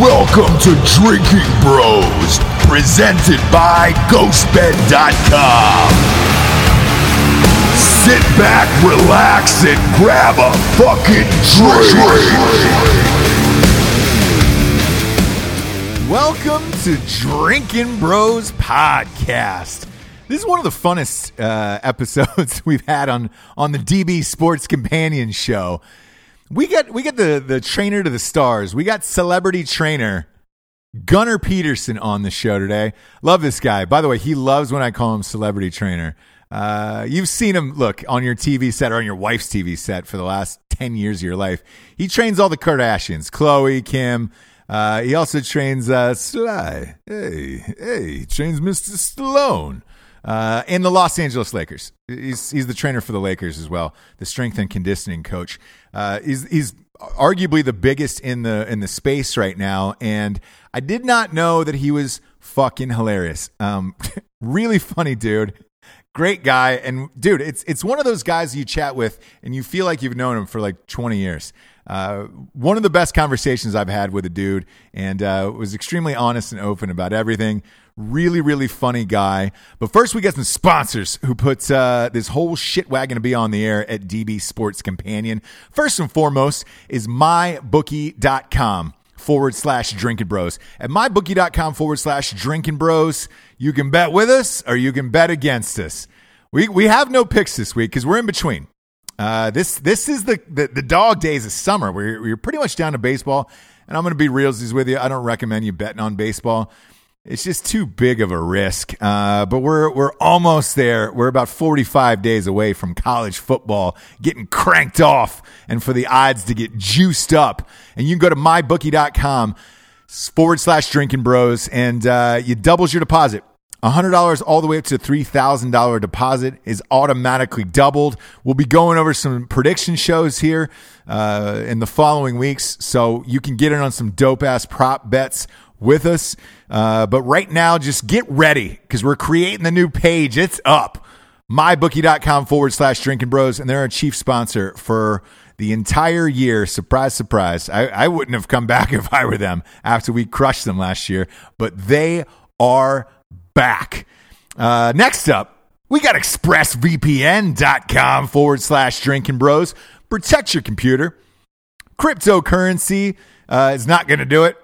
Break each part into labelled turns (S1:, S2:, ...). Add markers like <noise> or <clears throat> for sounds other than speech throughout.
S1: Welcome to Drinking Bros, presented by GhostBed.com. Sit back, relax, and grab a fucking drink.
S2: Welcome to Drinking Bros Podcast. This is one of the funnest uh, <laughs> episodes we've had on on the DB Sports Companion show. We got we got the the trainer to the stars. We got celebrity trainer Gunnar Peterson on the show today. Love this guy. By the way, he loves when I call him celebrity trainer. Uh, you've seen him look on your TV set or on your wife's TV set for the last 10 years of your life. He trains all the Kardashians, Khloe, Kim. Uh, he also trains uh, Sly. Hey, hey, he trains Mr. Stallone. Uh, and the Los Angeles Lakers. He's he's the trainer for the Lakers as well, the strength and conditioning coach. Uh, he's he's arguably the biggest in the in the space right now, and I did not know that he was fucking hilarious. Um, <laughs> really funny dude. Great guy, and dude, it's it's one of those guys you chat with, and you feel like you've known him for like twenty years. Uh, one of the best conversations I've had with a dude, and uh, was extremely honest and open about everything. Really, really funny guy. But first, we got some sponsors who put uh, this whole shit wagon to be on the air at DB Sports Companion. First and foremost is mybookie.com forward slash drinking bros. At mybookie.com forward slash drinking bros, you can bet with us or you can bet against us. We, we have no picks this week because we're in between. Uh, this this is the, the, the dog days of summer. We're, we're pretty much down to baseball. And I'm going to be realsies with you. I don't recommend you betting on baseball it's just too big of a risk. Uh, but we're we're almost there. We're about 45 days away from college football getting cranked off, and for the odds to get juiced up. And you can go to mybookie.com forward slash drinking bros, and uh, you doubles your deposit. $100 all the way up to $3,000 deposit is automatically doubled. We'll be going over some prediction shows here uh, in the following weeks, so you can get in on some dope ass prop bets with us. Uh, but right now, just get ready because we're creating the new page. It's up. MyBookie.com forward slash drinking bros. And they're a chief sponsor for the entire year. Surprise, surprise. I, I wouldn't have come back <laughs> if I were them after we crushed them last year, but they are back. Uh, next up, we got expressvpn.com forward slash drinking bros. Protect your computer. Cryptocurrency uh, is not going to do it.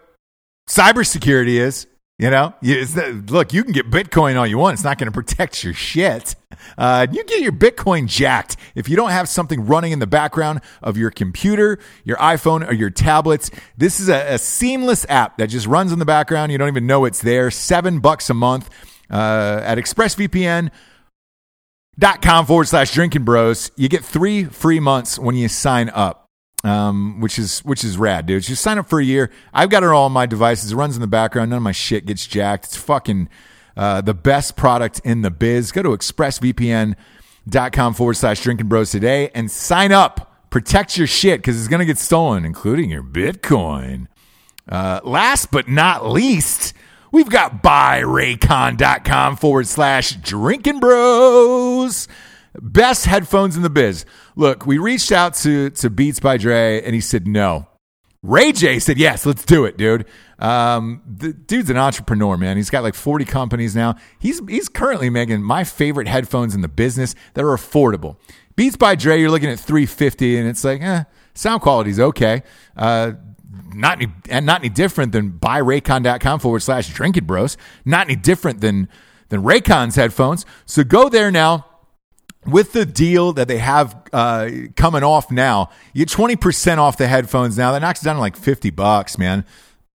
S2: Cybersecurity is. You know, the, look, you can get Bitcoin all you want. It's not going to protect your shit. Uh, you get your Bitcoin jacked if you don't have something running in the background of your computer, your iPhone, or your tablets. This is a, a seamless app that just runs in the background. You don't even know it's there. Seven bucks a month uh, at ExpressVPN dot com forward slash drinking bros. You get three free months when you sign up um, which is which is rad, dude. Just sign up for a year. I've got it all on my devices. It runs in the background. None of my shit gets jacked. It's fucking uh, the best product in the biz. Go to expressvpn.com forward slash drinking bros today and sign up. Protect your shit because it's going to get stolen, including your Bitcoin. Uh, last but not least, we've got buyraycon.com forward slash drinking bros. Best headphones in the biz. Look, we reached out to, to Beats by Dre and he said no. Ray J said, yes, let's do it, dude. Um, the dude's an entrepreneur, man. He's got like 40 companies now. He's, he's currently making my favorite headphones in the business that are affordable. Beats by Dre, you're looking at 350 and it's like, eh, sound quality's okay. Uh, not any, and not any different than buyraycon.com forward slash drinking bros. Not any different than, than Raycon's headphones. So go there now with the deal that they have uh, coming off now, you get 20% off the headphones now. That knocks it down to like 50 bucks, man.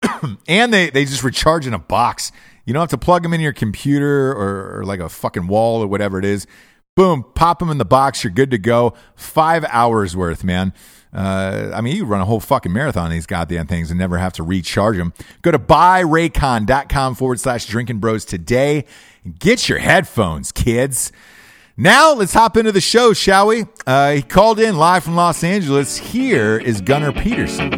S2: <clears throat> and they, they just recharge in a box. You don't have to plug them in your computer or, or like a fucking wall or whatever it is. Boom, pop them in the box. You're good to go. Five hours worth, man. Uh, I mean, you run a whole fucking marathon these goddamn things and never have to recharge them. Go to buyraycon.com forward slash drinking bros today. Get your headphones, kids. Now let's hop into the show, shall we? Uh, he called in live from Los Angeles. Here is Gunnar Peterson.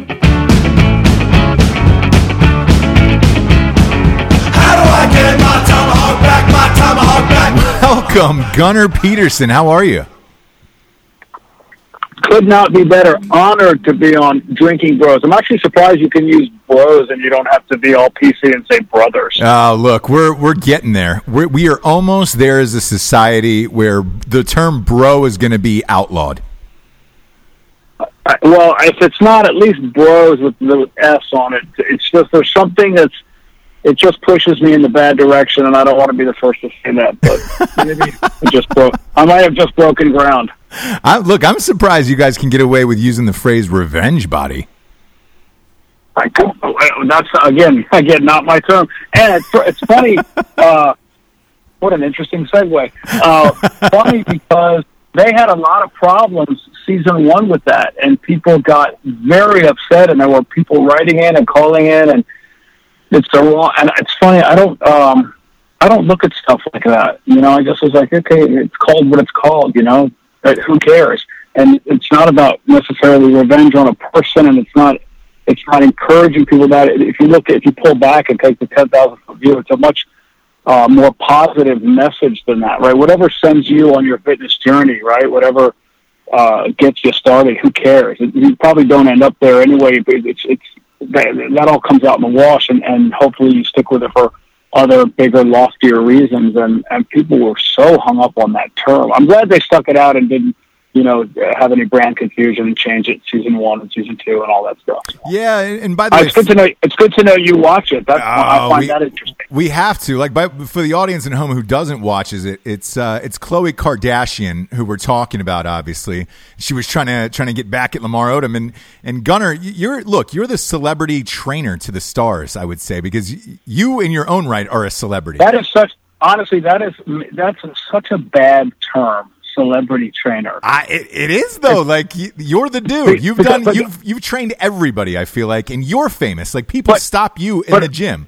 S3: Back,
S2: Welcome, Gunnar Peterson. How are you?
S3: Could not be better. Honored to be on Drinking Bros. I'm actually surprised you can use bros and you don't have to be all PC and say brothers.
S2: Oh, look, we're we're getting there. We're, we are almost there as a society where the term bro is going to be outlawed.
S3: Uh, well, if it's not at least bros with the S on it, it's just there's something that's it just pushes me in the bad direction, and I don't want to be the first to say that, but <laughs> maybe I just broke. I might have just broken ground.
S2: I, look, I'm surprised you guys can get away with using the phrase "revenge body."
S3: I, that's again, <laughs> again, not my term, and it's, it's funny. <laughs> Uh, what an interesting segue. Uh, funny because they had a lot of problems season one with that, and people got very upset, and there were people writing in and calling in, and it's the wrong. And it's funny. I don't. Um, I don't look at stuff like that. You know, I just was like, okay, it's called what it's called. You know, but who cares? And it's not about necessarily revenge on a person, and it's not. It's not encouraging people that if you look, at, if you pull back and take the ten thousand view, it's a much uh, more positive message than that, right? Whatever sends you on your fitness journey, right? Whatever uh, gets you started, who cares? You probably don't end up there anyway. But it's it's that, that all comes out in the wash, and, and hopefully you stick with it for other bigger, loftier reasons. And, and people were so hung up on that term. I'm glad they stuck it out and didn't you know, have any brand confusion and change it season one and season two and all that stuff.
S2: Yeah, and by the
S3: uh,
S2: way,
S3: it's good to know. It's good to know you watch it. That's I oh, find we, that interesting.
S2: We have to like, by, for the audience at home who doesn't watches it, it's uh, it's Khloe Kardashian who we're talking about. Obviously, she was trying to trying to get back at Lamar Odom and and Gunnar. You're look, you're the celebrity trainer to the stars. I would say because you, in your own right, are a celebrity.
S3: That is such honestly. That is that's such a bad term celebrity trainer.
S2: I, it, it is though. Like you're the dude. You've done. But, you've you've trained everybody. I feel like, and you're famous. Like people but, stop you in but, the gym.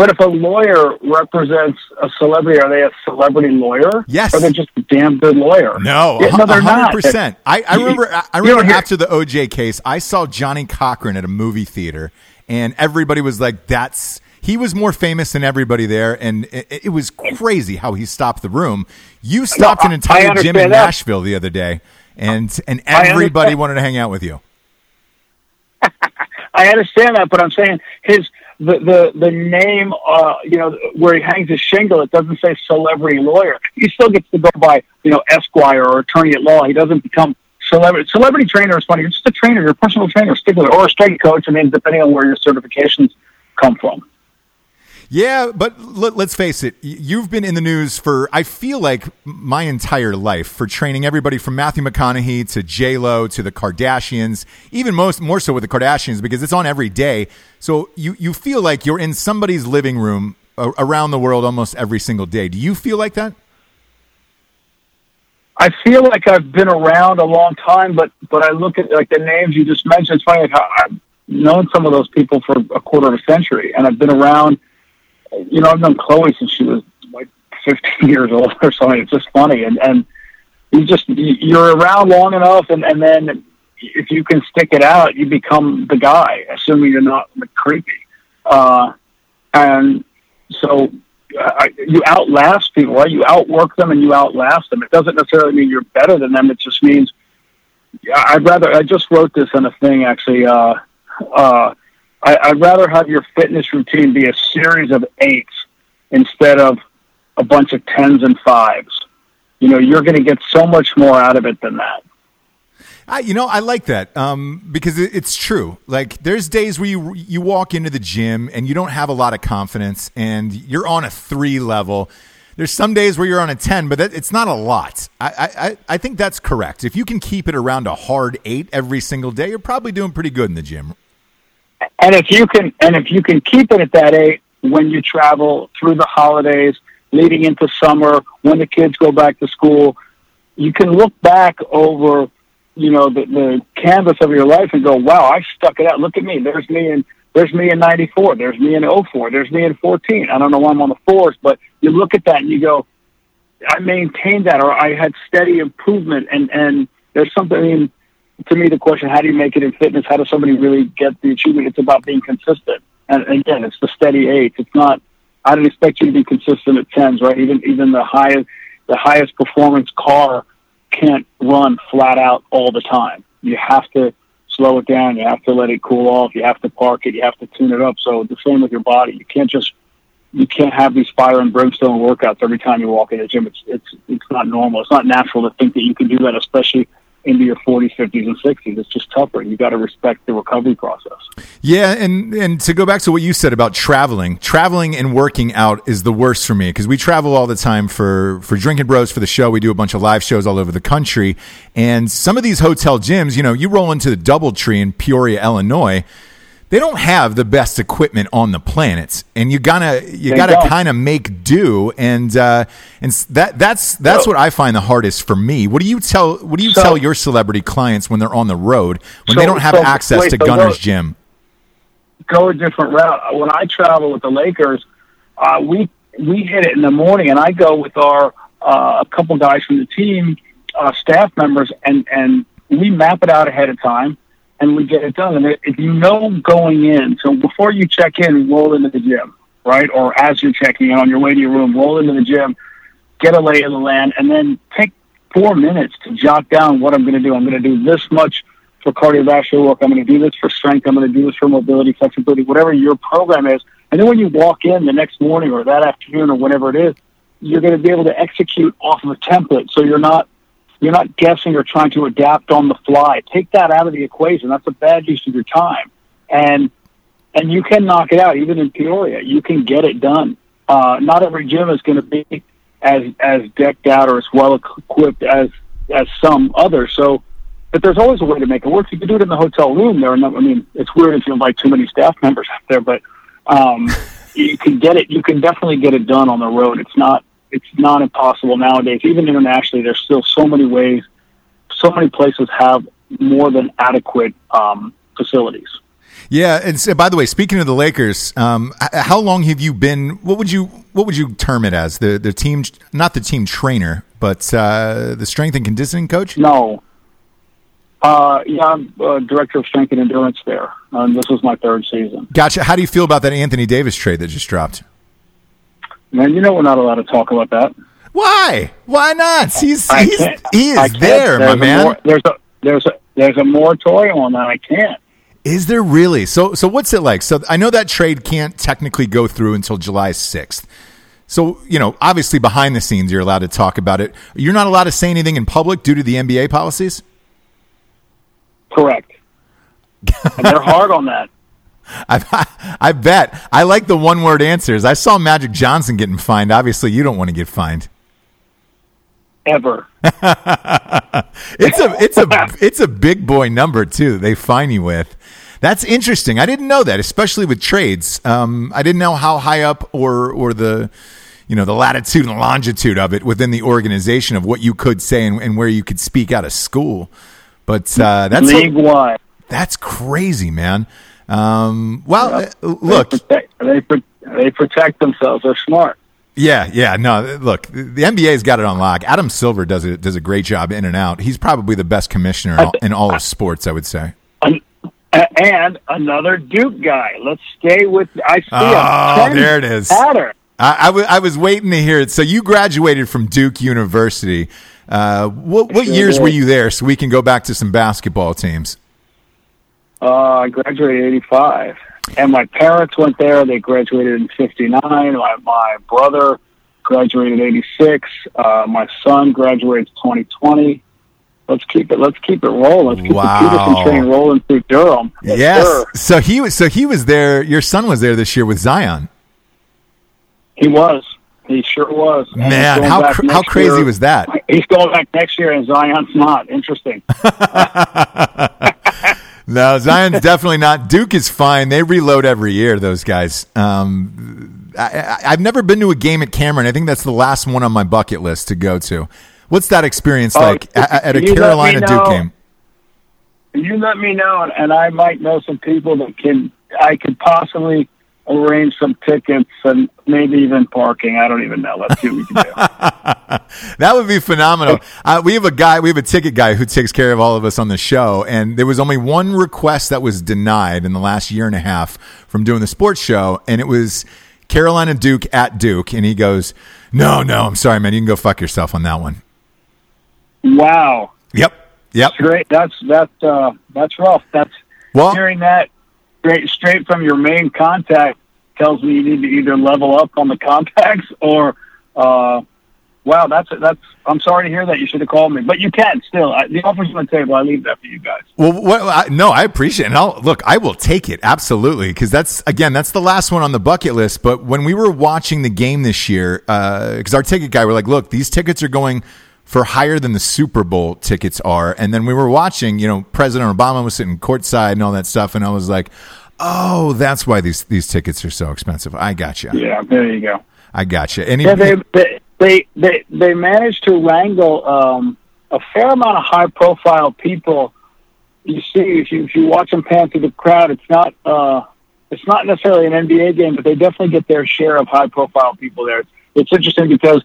S3: But if a lawyer represents a celebrity, are they a celebrity lawyer?
S2: Yes.
S3: Or are they just a damn good lawyer?
S2: No, yeah, no, they're 100. not. percent I, I remember. I remember after the OJ case, I saw Johnnie Cochran at a movie theater, and everybody was like, "That's." He was more famous than everybody there, and it, it was crazy how he stopped the room. You stopped no, an entire gym in that. Nashville the other day, and and everybody wanted to hang out with you. <laughs>
S3: I understand that, but I'm saying his the the the name, uh, you know, where he hangs his shingle, it doesn't say celebrity lawyer. He still gets to go by, you know, Esquire or attorney at law. He doesn't become celebrity. Celebrity trainer is funny. You're just a trainer. You're a personal trainer, stick with it, or a strength coach. I mean, depending on where your certifications come from.
S2: Yeah, but let, us face it. You've been in the news for I feel like my entire life for training everybody from Matthew McConaughey to J Lo to the Kardashians, even most more so with the Kardashians because it's on every day. So you you feel like you're in somebody's living room around the world almost every single day. Do you feel like that?
S3: I feel like I've been around a long time, but but I look at like the names you just mentioned. It's funny like how I've known some of those people for a quarter of a century, and I've been around you know, I've known Khloe since she was like 15 years old or something. It's just funny. And, and you just, you're around long enough and, and then if you can stick it out, you become the guy, assuming you're not like, creepy. Uh, and so uh, you outlast people, right? You outwork them and you outlast them. It doesn't necessarily mean you're better than them. It just means I'd rather, I just wrote this in a thing actually, uh, uh, I, would rather have your fitness routine be a series of eights instead of a bunch of tens and fives. You know, you're going to get so much more out of it than that.
S2: I, you know, I like that um, because it, it's true. Like, there's days where you you walk into the gym and you don't have a lot of confidence, and you're on a three level. There's some days where you're on a ten, but that, it's not a lot. I, I I think that's correct. If you can keep it around a hard eight every single day, you're probably doing pretty good in the gym,
S3: and if you can, and if you can keep it at that eight when you travel through the holidays, leading into summer, when the kids go back to school, you can look back over, you know, the, the canvas of your life and go, wow, I stuck it out. Look at me. There's me in, there's me in 94. There's me in 04. There's me in 14. I don't know why I'm on the fours, but you look at that and you go, I maintained that or I had steady improvement and, and there's something, I mean, to me, the question, how do you make it in fitness? How does somebody really get the achievement? It's about being consistent. And again, it's the steady eight. It's not, I don't expect you to be consistent at tens, right? Even, even the highest, the highest performance car can't run flat out all the time. You have to slow it down. You have to let it cool off. You have to park it. You have to tune it up. So the same with your body. You can't just you can't have these fire and brimstone workouts every time you walk in the gym. It's it's it's not normal. It's not natural to think that you can do that, especially into your 40s, 50s, and 60s. It's just tougher. You got to respect the recovery process.
S2: Yeah, and and to go back to what you said about traveling, traveling and working out is the worst for me because we travel all the time for for drinking bros for the show. We do a bunch of live shows all over the country, and some of these hotel gyms, you know, you roll into the DoubleTree in Peoria, Illinois they don't have the best equipment on the planet, and you gotta you
S3: They
S2: gotta kind of make do, and uh, and that that's that's
S3: So-
S2: what I find the hardest for me. What do you tell What do you
S3: So-
S2: tell your celebrity clients when they're on the road when they don't have
S3: so-
S2: access
S3: wait,
S2: to
S3: so
S2: Gunnar's
S3: go-
S2: Gym?
S3: go a different route. When I travel with the Lakers, uh, we we hit it in the morning, and I go with our uh, a couple guys from the team, uh, staff members, and and we map it out ahead of time, and we get it done. And if you know going in, so before you check in, roll into the gym, right? Or as you're checking in on your way to your room, roll into the gym, get a lay of the land, and then take four minutes to jot down what I'm going to do. I'm going to do this much for cardiovascular work. I'm going to do this for strength. I'm going to do this for mobility, flexibility, whatever your program is. And then when you walk in the next morning or that afternoon or whenever it is, you're going to be able to execute off of a template. So you're not you're not guessing or trying to adapt on the fly. Take that out of the equation. That's a bad use of your time. And and you can knock it out even in Peoria. You can get it done. Uh, not every gym is going to be as as decked out or as well equipped as as some others. So, but there's always a way to make it work. You can do it in the hotel room. There, no, I mean, it's weird if you invite too many staff members out there, but um, <laughs> you can get it. You can definitely get it done on the road. It's not it's not impossible nowadays. Even internationally, there's still so many ways. So many places have more than adequate um, facilities.
S2: Yeah, and so, by the way, speaking of the Lakers, um, how long have you been? What would you what would you term it as the the team, not the team trainer, but uh, the strength and conditioning coach?
S3: No. Uh, yeah, I'm uh, director of strength and endurance there. Um, this was my third season.
S2: Gotcha. How do you feel about that Anthony Davis trade that just dropped?
S3: Man, you know we're not allowed to talk about that.
S2: Why? Why not? He's
S3: I
S2: he's he is there, my
S3: There's a
S2: man.
S3: there's a there's a there's a moratorium on that. I can't.
S2: Is there really? So so what's it like? So I know that trade can't technically go through until July 6th. So, you know, obviously behind the scenes you're allowed to talk about it. You're not allowed to say anything in public due to the NBA policies?
S3: Correct. and they're hard on that. <laughs>
S2: I, I bet. I like the one word answers. I saw Magic Johnson getting fined. Obviously, you don't want to get fined.
S3: Ever. <laughs>
S2: It's a it's a <laughs> it's a big boy number too. They fine you with. That's interesting. I didn't know that, especially with trades. Um, I didn't know how high up or or the you know the latitude and longitude of it within the organization of what you could say and, and where you could speak out of school. But uh, that's
S3: League wide.
S2: that's crazy, man. Um, well, uh, look,
S3: They protect, they, they protect themselves. They're smart.
S2: Yeah, yeah, no. Look, the NBA's got it on lock. Adam Silver does it does a great job in and out. He's probably the best commissioner in all, in all of sports, I would say.
S3: An- and another Duke guy. Let's stay with. I see
S2: Oh,
S3: trend
S2: there it is.
S3: pattern.
S2: I, I, w- I was waiting to hear it. So you graduated from Duke University. Uh, what what
S3: Sure
S2: years
S3: did.
S2: were you there? So we can go back to some basketball teams.
S3: Uh, I graduated in '85, and my parents went there. They graduated in '59. My, my brother graduated in '86. Uh, my son graduates 2020. Let's keep it. Let's keep it rolling. Let's keep
S2: Wow.
S3: the Peterson train rolling through Durham.
S2: yes.
S3: sir.
S2: So he was so he was there. Your son was there this year with Zion.
S3: he was. He sure was. And
S2: Man, how cr- how crazy
S3: year.
S2: was that?
S3: He's going back next year, and Zion's not. Interesting. <laughs>
S2: No, Zion's <laughs> definitely not. Duke is fine. They reload every year. Those guys. Um, I, I've never been to a game at Cameron. I think that's the last one on my bucket list to go to. What's that experience
S3: Oh,
S2: like at, at a
S3: you let me
S2: Carolina Duke game?
S3: you let me know, and I might know some people that can. I could possibly arrange some tickets and maybe even parking. I don't even know. Let's see what we can do. <laughs>
S2: That would be phenomenal. Uh, we have a guy, we have a ticket guy who takes care of all of us on the show, and there was only one request that was denied in the last year and a half from doing the sports show, and it was Carolina Duke at Duke, and he goes, "No, no, I'm sorry, man. You can go fuck yourself on that one."
S3: Wow.
S2: Yep. Yep.
S3: Great. That's that's uh, that's rough. That's
S2: Well,
S3: hearing that straight straight from your main contact tells me you need to either level up on the contacts or uh, wow, that's that's. I'm sorry to hear that. You should have called me, but you can still. I, the offer's on the table. I leave that for you guys.
S2: Well, what, I, no, I appreciate it. And I'll, look, I will take it absolutely because that's again that's the last one on the bucket list. But when we were watching the game this year, because our ticket guy, we're like, look, these tickets are going for higher than the Super Bowl tickets are. And then we were watching, you know, President Obama was sitting courtside and all that stuff, and I was like, oh, that's why these these tickets are so expensive. I got you.
S3: Yeah, there you go.
S2: I got you. He,
S3: Yeah, they they they they, they managed to wrangle um, a fair amount of high profile people. You see, if you if you watch them pan through the crowd, it's not uh, it's not necessarily an NBA game, but they definitely get their share of high profile people there. It's interesting because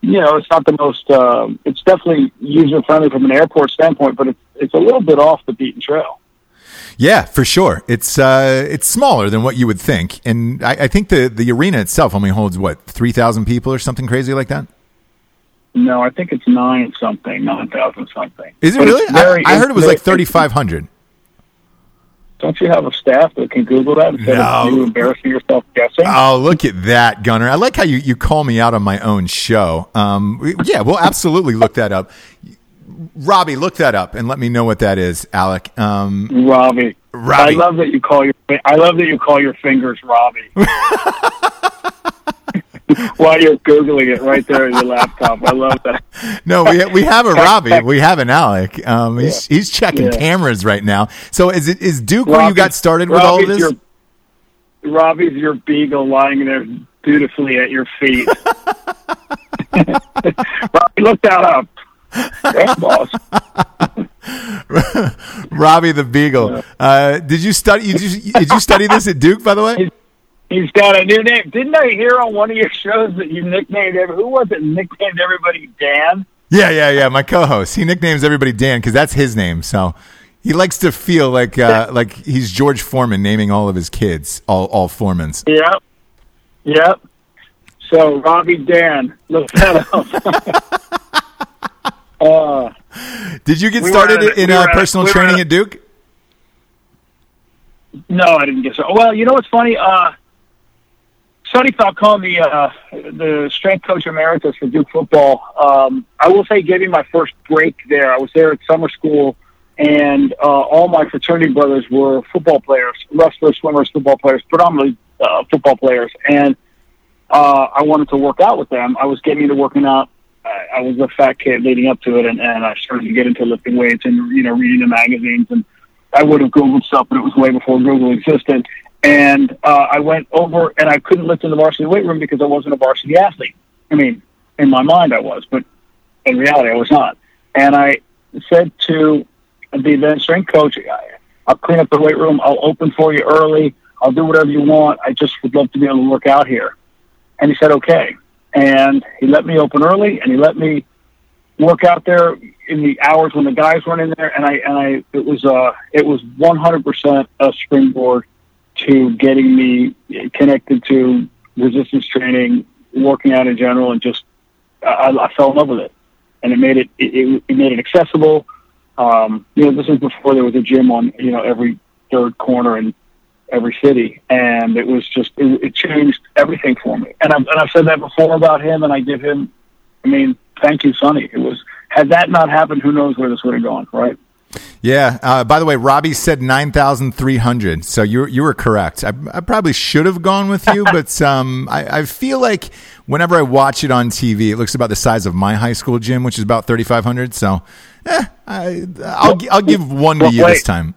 S3: you know it's not the most. Uh, it's definitely user friendly from an airport standpoint, but it's it's a little bit off the beaten trail.
S2: Yeah, for sure. It's uh, it's smaller than what you would think, and I, I think the the arena itself only holds what three thousand people or something crazy like that.
S3: No, I think it's nine something, nine thousand something.
S2: Is it
S3: But
S2: really?
S3: very-
S2: I, I heard it was like thirty five hundred.
S3: Don't you have a staff that can Google that instead
S2: No.
S3: of you embarrassing yourself guessing?
S2: Oh, look at that, Gunnar! I like how you, you call me out on my own show. Um, yeah, we'll absolutely look that up. Robbie, look that up and let me know what that is, Alec. Um,
S3: Robbie.
S2: Robbie.
S3: I love that you call your I love that you call your fingers Robbie. <laughs> While you're googling it right there on your laptop, I love that.
S2: no, we we have a <laughs> Robbie, we have an Alec. Um, he's he's checking
S3: Yeah.
S2: cameras right now. So is it is Duke where you got started with all
S3: Robbie's
S2: this?
S3: Your, Robbie's your beagle lying there dutifully at your feet. <laughs> Robbie, look that up. Boss. <laughs>
S2: Robbie the Beagle. Uh, did you study? Did you, did you study this at Duke? By the way, <laughs>
S3: He's got a new name. Didn't I hear on one of your shows that you nicknamed who was it? Nicknamed everybody Dan.
S2: yeah, yeah, yeah. My co-host. He nicknames everybody Dan because that's his name. So he likes to feel like uh, like he's George Foreman naming all of his kids, all all Foremans.
S3: Yep. Yep. So Robbie Dan, look that up. <laughs> uh,
S2: Did you get
S3: We
S2: started
S3: a-
S2: in
S3: we
S2: uh,
S3: at a-
S2: personal
S3: we
S2: training
S3: at a-
S2: at Duke?
S3: no, I didn't get so. Well, you know what's funny? Uh, Sonny Falcone, the uh, the strength coach emeritus for Duke football, um, I will say gave me my first break there. I was there at summer school, and uh, all my fraternity brothers were football players, wrestlers, swimmers, football players, predominantly uh, football players, and uh, I wanted to work out with them. I was getting into working out. I, was a fat kid leading up to it, and, and I started to get into lifting weights and you know reading the magazines. And I would have googled stuff, but it was way before Google existed. And uh, I went over, and I couldn't lift in the varsity weight room because I wasn't a varsity athlete. I mean, in my mind I was, but in reality I was not. And I said to the then strength coach, "I'll clean up the weight room. I'll open for you early. I'll do whatever you want. I just would love to be able to work out here." And he said, okay. And he let me open early and he let me work out there in the hours when the guys weren't in there. And I, and I, it was, uh, it was 100% a springboard to getting me connected to resistance training, working out in general, and just, I, I fell in love with it. And it made it, it, it made it accessible. Um, you know, this is before there was a gym on, you know, every third corner and every city, and it was just it, it changed everything for me. And I've and I've said that before about him, and I give him, I mean, thank you, Sonny. It was had that not happened, who knows where this would have gone, right?
S2: Yeah. Uh, by the way, Robbie said nine thousand three hundred. So you you were correct. I, I probably should have gone with you, <laughs> but um, I, I feel like whenever I watch it on TV, it looks about the size of my high school gym, which is about thirty five hundred. So, eh, I, I'll, I'll give one to you this time.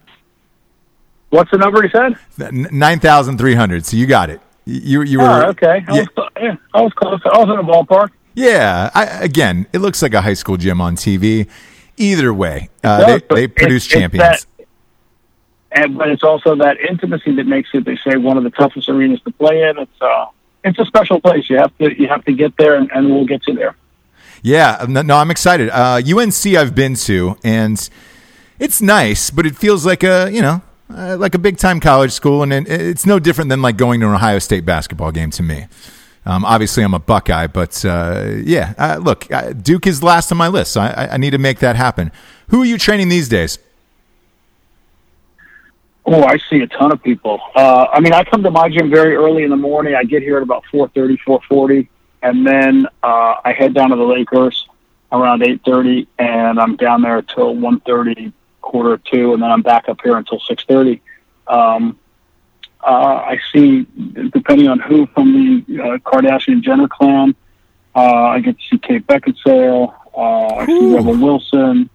S3: What's the number he said?
S2: Nine thousand three hundred. So you got it. You you were
S3: Oh, okay. I
S2: Yeah,
S3: was, yeah, I was close. I was in the ballpark.
S2: yeah I, again, it looks like a high school gym on TV. Either way, uh,
S3: does,
S2: they, they produce
S3: it's
S2: champions.
S3: that- And but it's also that intimacy that makes it. They say one of the toughest arenas to play in. It's uh, it's a special place. You have to you have to get there, and, and we'll get you there.
S2: Yeah, no, no, I'm excited. Uh, UNC I've been to, and it's nice, but it feels like a you know uh, like a big time college school, and it, it's no different than like going to an Ohio State basketball game to me. Um, obviously, I'm a Buckeye, but uh, yeah, uh, look, uh, Duke is last on my list. So I, I need to make that happen. Who are you training these days?
S3: Oh, I see a ton of people. Uh, I mean, I come to my gym very early in the morning. I get here at about 4.30, 4.40, and then uh, I head down to the Lakers around 8.30, and I'm down there till 1.30, quarter two, and then I'm back up here until 6.30. Um, uh, I see, depending on who from the uh, Kardashian Jenner clan, uh, I get to see Kate Beckinsale. Uh, I see Rebel Wilson.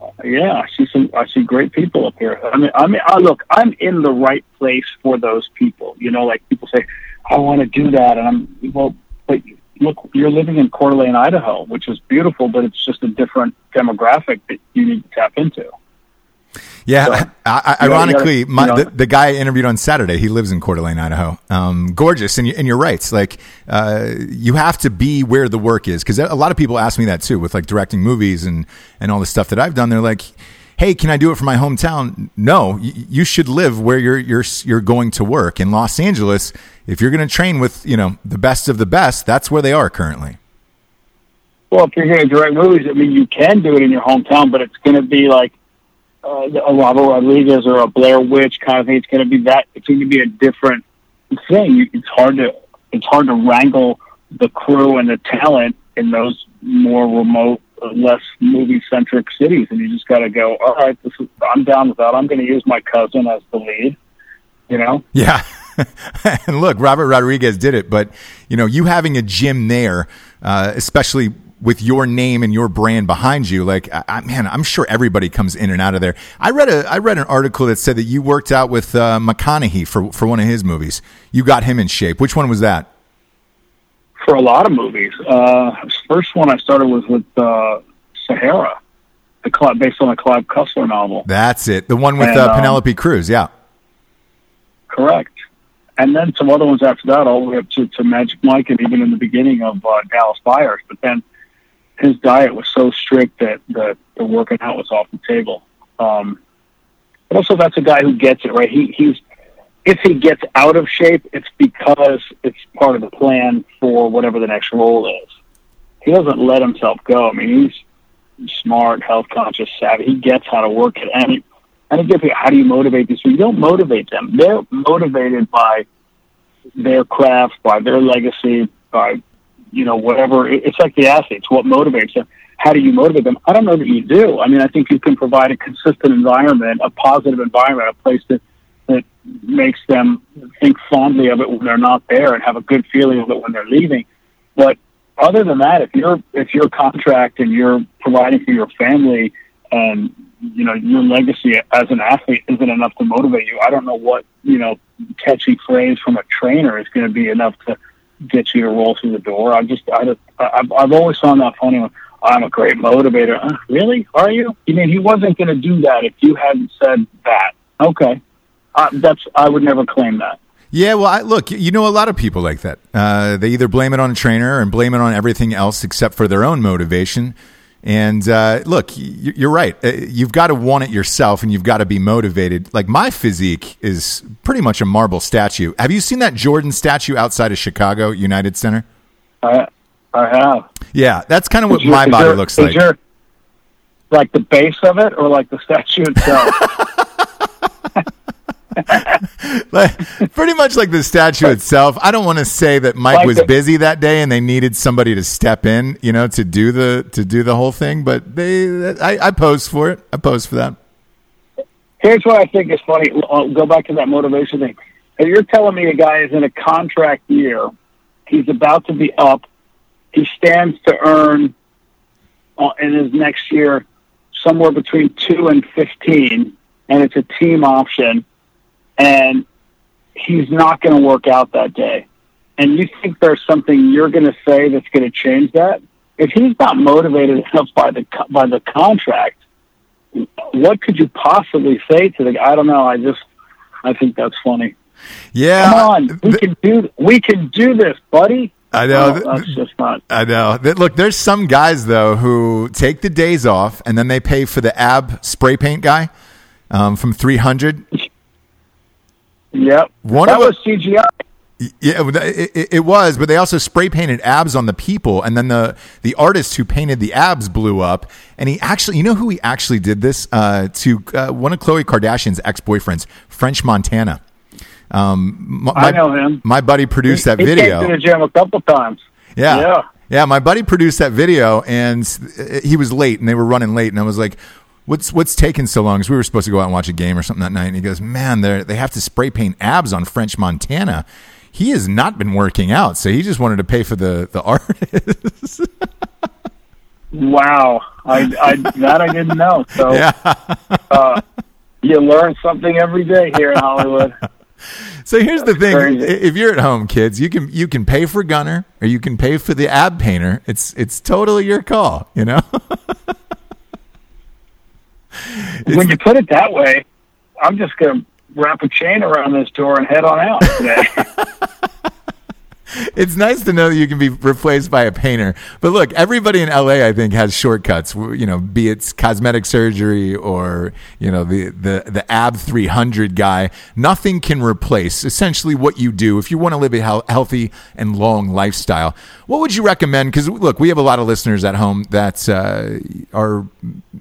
S3: Uh, yeah, I see some. I see great people up here. I mean, I mean, I, look, I'm in the right place for those people. You know, like people say, I want to do that, and I'm well, but look, you're living in Coeur d'Alene, Idaho, which is beautiful, but it's just a different demographic that you need to tap into.
S2: Yeah,
S3: So,
S2: I, I, ironically,
S3: gotta-
S2: my,
S3: you know-
S2: the, the guy I interviewed on Saturday, he lives in Coeur d'Alene, Idaho. Um, gorgeous, and, you, and you're right. Like uh, you have to be where the work is because a lot of people ask me that too with like directing movies and and all the stuff that I've done. They're like, "Hey, can I do it for my hometown?" No, you, you should live where you're you're you're going to work in Los Angeles. If you're going to train with you know the best of the best, that's where they are currently.
S3: Well, if you're going to direct movies, I mean, you can do it in your hometown, but it's going to be like uh, a Robert Rodriguez or a Blair Witch kind of thing. It's going to be that. It's going to be a different thing. It's hard to it's hard to wrangle the crew and the talent in those more remote, less movie centric cities, and you just got to go. All right, this is I'm down with that. I'm going to use my cousin as the lead. You know.
S2: Yeah. <laughs> and look, Robert Rodriguez did it, but you know, you having a gym there, uh, especially with your name and your brand behind you, like, I, I- man, I'm sure everybody comes in and out of there. I read a, I read an article that said that you worked out with uh, McConaughey for for one of his movies. You got him in shape. Which one was that?
S3: for a lot of movies. Uh, first one I started was with uh, Sahara, the Cl- based on the Clive Cussler novel.
S2: That's it. The one with
S3: And,
S2: uh,
S3: um,
S2: Penelope Cruz. Yeah.
S3: Correct. And then some other ones after that, all the way up to, to Magic Mike, and even in the beginning of uh, Dallas Buyers. But then his diet was so strict that the, the working out was off the table. Um, but also, that's a guy who gets it right. He he's if he gets out of shape, it's because it's part of the plan for whatever the next role is. He doesn't let himself go. I mean, he's smart, health conscious, savvy. He gets how to work it, and he and again, how do you motivate these people? You don't motivate them. They're motivated by their craft, by their legacy, by you know whatever. It's like the athletes. What motivates them? How do you motivate them? I don't know that you do. I mean, I think you can provide a consistent environment, a positive environment, a place that that makes them think fondly of it when they're not there and have a good feeling of it when they're leaving. But other than that, if your if your contract and you're providing for your family and you know your legacy as an athlete isn't enough to motivate you, I don't know what you know catchy phrase from a trainer is going to be enough to get you to roll through the door. I just I, I've, I've always found that funny. I'm a great motivator. Uh, really? Are you? You mean he wasn't going to do that if you hadn't said that? Okay, uh, that's I would never claim that.
S2: Yeah, well, I, look, you know a lot of people like that. Uh, they either blame it on a trainer and blame it on everything else except for their own motivation. And uh, look, you're right. Uh, You've got to want it yourself, and you've got to be motivated. Like my physique is pretty much a marble statue. Have you seen that Jordan statue outside of Chicago United Center?
S3: I I have.
S2: Yeah, that's kind of what
S3: your-
S2: my body
S3: your-
S2: looks
S3: is
S2: like.
S3: your- like the base of it, or like the statue itself? <laughs> <laughs>
S2: Like, pretty much like the statue itself. I don't want to say that Mike
S3: Like
S2: was busy that day and they needed somebody to step in, you know, to do the to do the whole thing. But they, I, I posed for it. I posed for that.
S3: Here's what I think is funny. I'll go back to that motivation thing. If you're telling me a guy is in a contract year, he's about to be up, he stands to earn uh, in his next year somewhere between two and fifteen, and it's a team option, and he's not going to work out that day. And you think there's something you're going to say that's going to change that? If he's not motivated enough by the by the contract, what could you possibly say to the? I don't know. I just, I think that's funny.
S2: Yeah,
S3: Come on, we
S2: th-
S3: can do, we can do this, buddy.
S2: I know.
S3: Oh, that's just not.
S2: I know. Look, there's some guys though who take the days off and then they pay for the ab spray paint guy um, from 300.
S3: Yep.
S2: One
S3: that
S2: of
S3: was CGI.
S2: Yeah, it, it, it, was, but they also spray painted abs on the people, and then the the artist who painted the abs blew up. And he actually, you know, who he actually did this uh, to uh, one of Khloe Kardashian's ex boyfriends, French Montana.
S3: Um, my, I know him.
S2: My buddy produced he, that
S3: he
S2: video.
S3: He came to the gym a couple times.
S2: Yeah.
S3: Yeah.
S2: Yeah, my buddy produced that video, and he was late, and they were running late, and I was like, "What's what's taking so long?" Because we were supposed to go out and watch a game or something that night, and he goes, "Man, they they have to spray paint abs on French Montana." He has not been working out, so he just wanted to pay for the the <laughs> artist.
S3: wow, I, I that I didn't know. So <laughs>
S2: yeah.
S3: uh, you learn something every day here in Hollywood. <laughs>
S2: So here's That's the thing: crazy. if you're at home, kids, you can you can pay for Gunnar or you can pay for the ab painter. It's it's totally your call. You know.
S3: When you put it that way, I'm just going to wrap a chain around this door and head on out today. <laughs> <laughs>
S2: it's nice to know that you can be replaced by a painter. But look, everybody in LA, I think, has shortcuts. You know, be it cosmetic surgery or you know the the the Ab 300 guy. Nothing can replace essentially what you do if you want to live a healthy and long lifestyle. What would you recommend? Because look, we have a lot of listeners at home that uh, are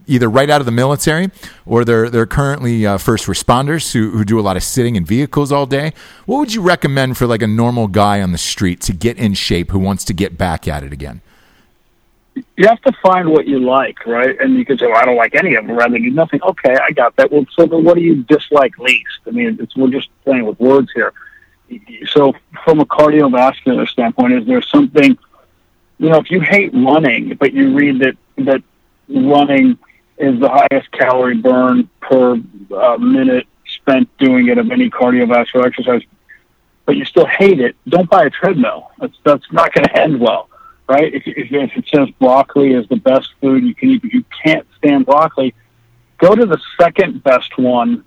S2: either right out of the military or they're they're currently uh, first responders who who do a lot of sitting in vehicles all day. What would you recommend for like a normal guy on the street? Street to get in shape who wants to get back at it again?
S3: You have to find what you like, right? And you can say, well, I don't like any of them, rather than nothing. Okay, I got that. Well, so then what do you dislike least? I mean, we're just playing with words here. So, from a cardiovascular standpoint, is there something, you know, if you hate running, but you read that, that running is the highest calorie burn per uh, minute spent doing it of any cardiovascular exercise, but you still hate it, don't buy a treadmill. That's that's not going to end well, right? If, if, if it says broccoli is the best food you can eat, but you can't stand broccoli, go to the second best one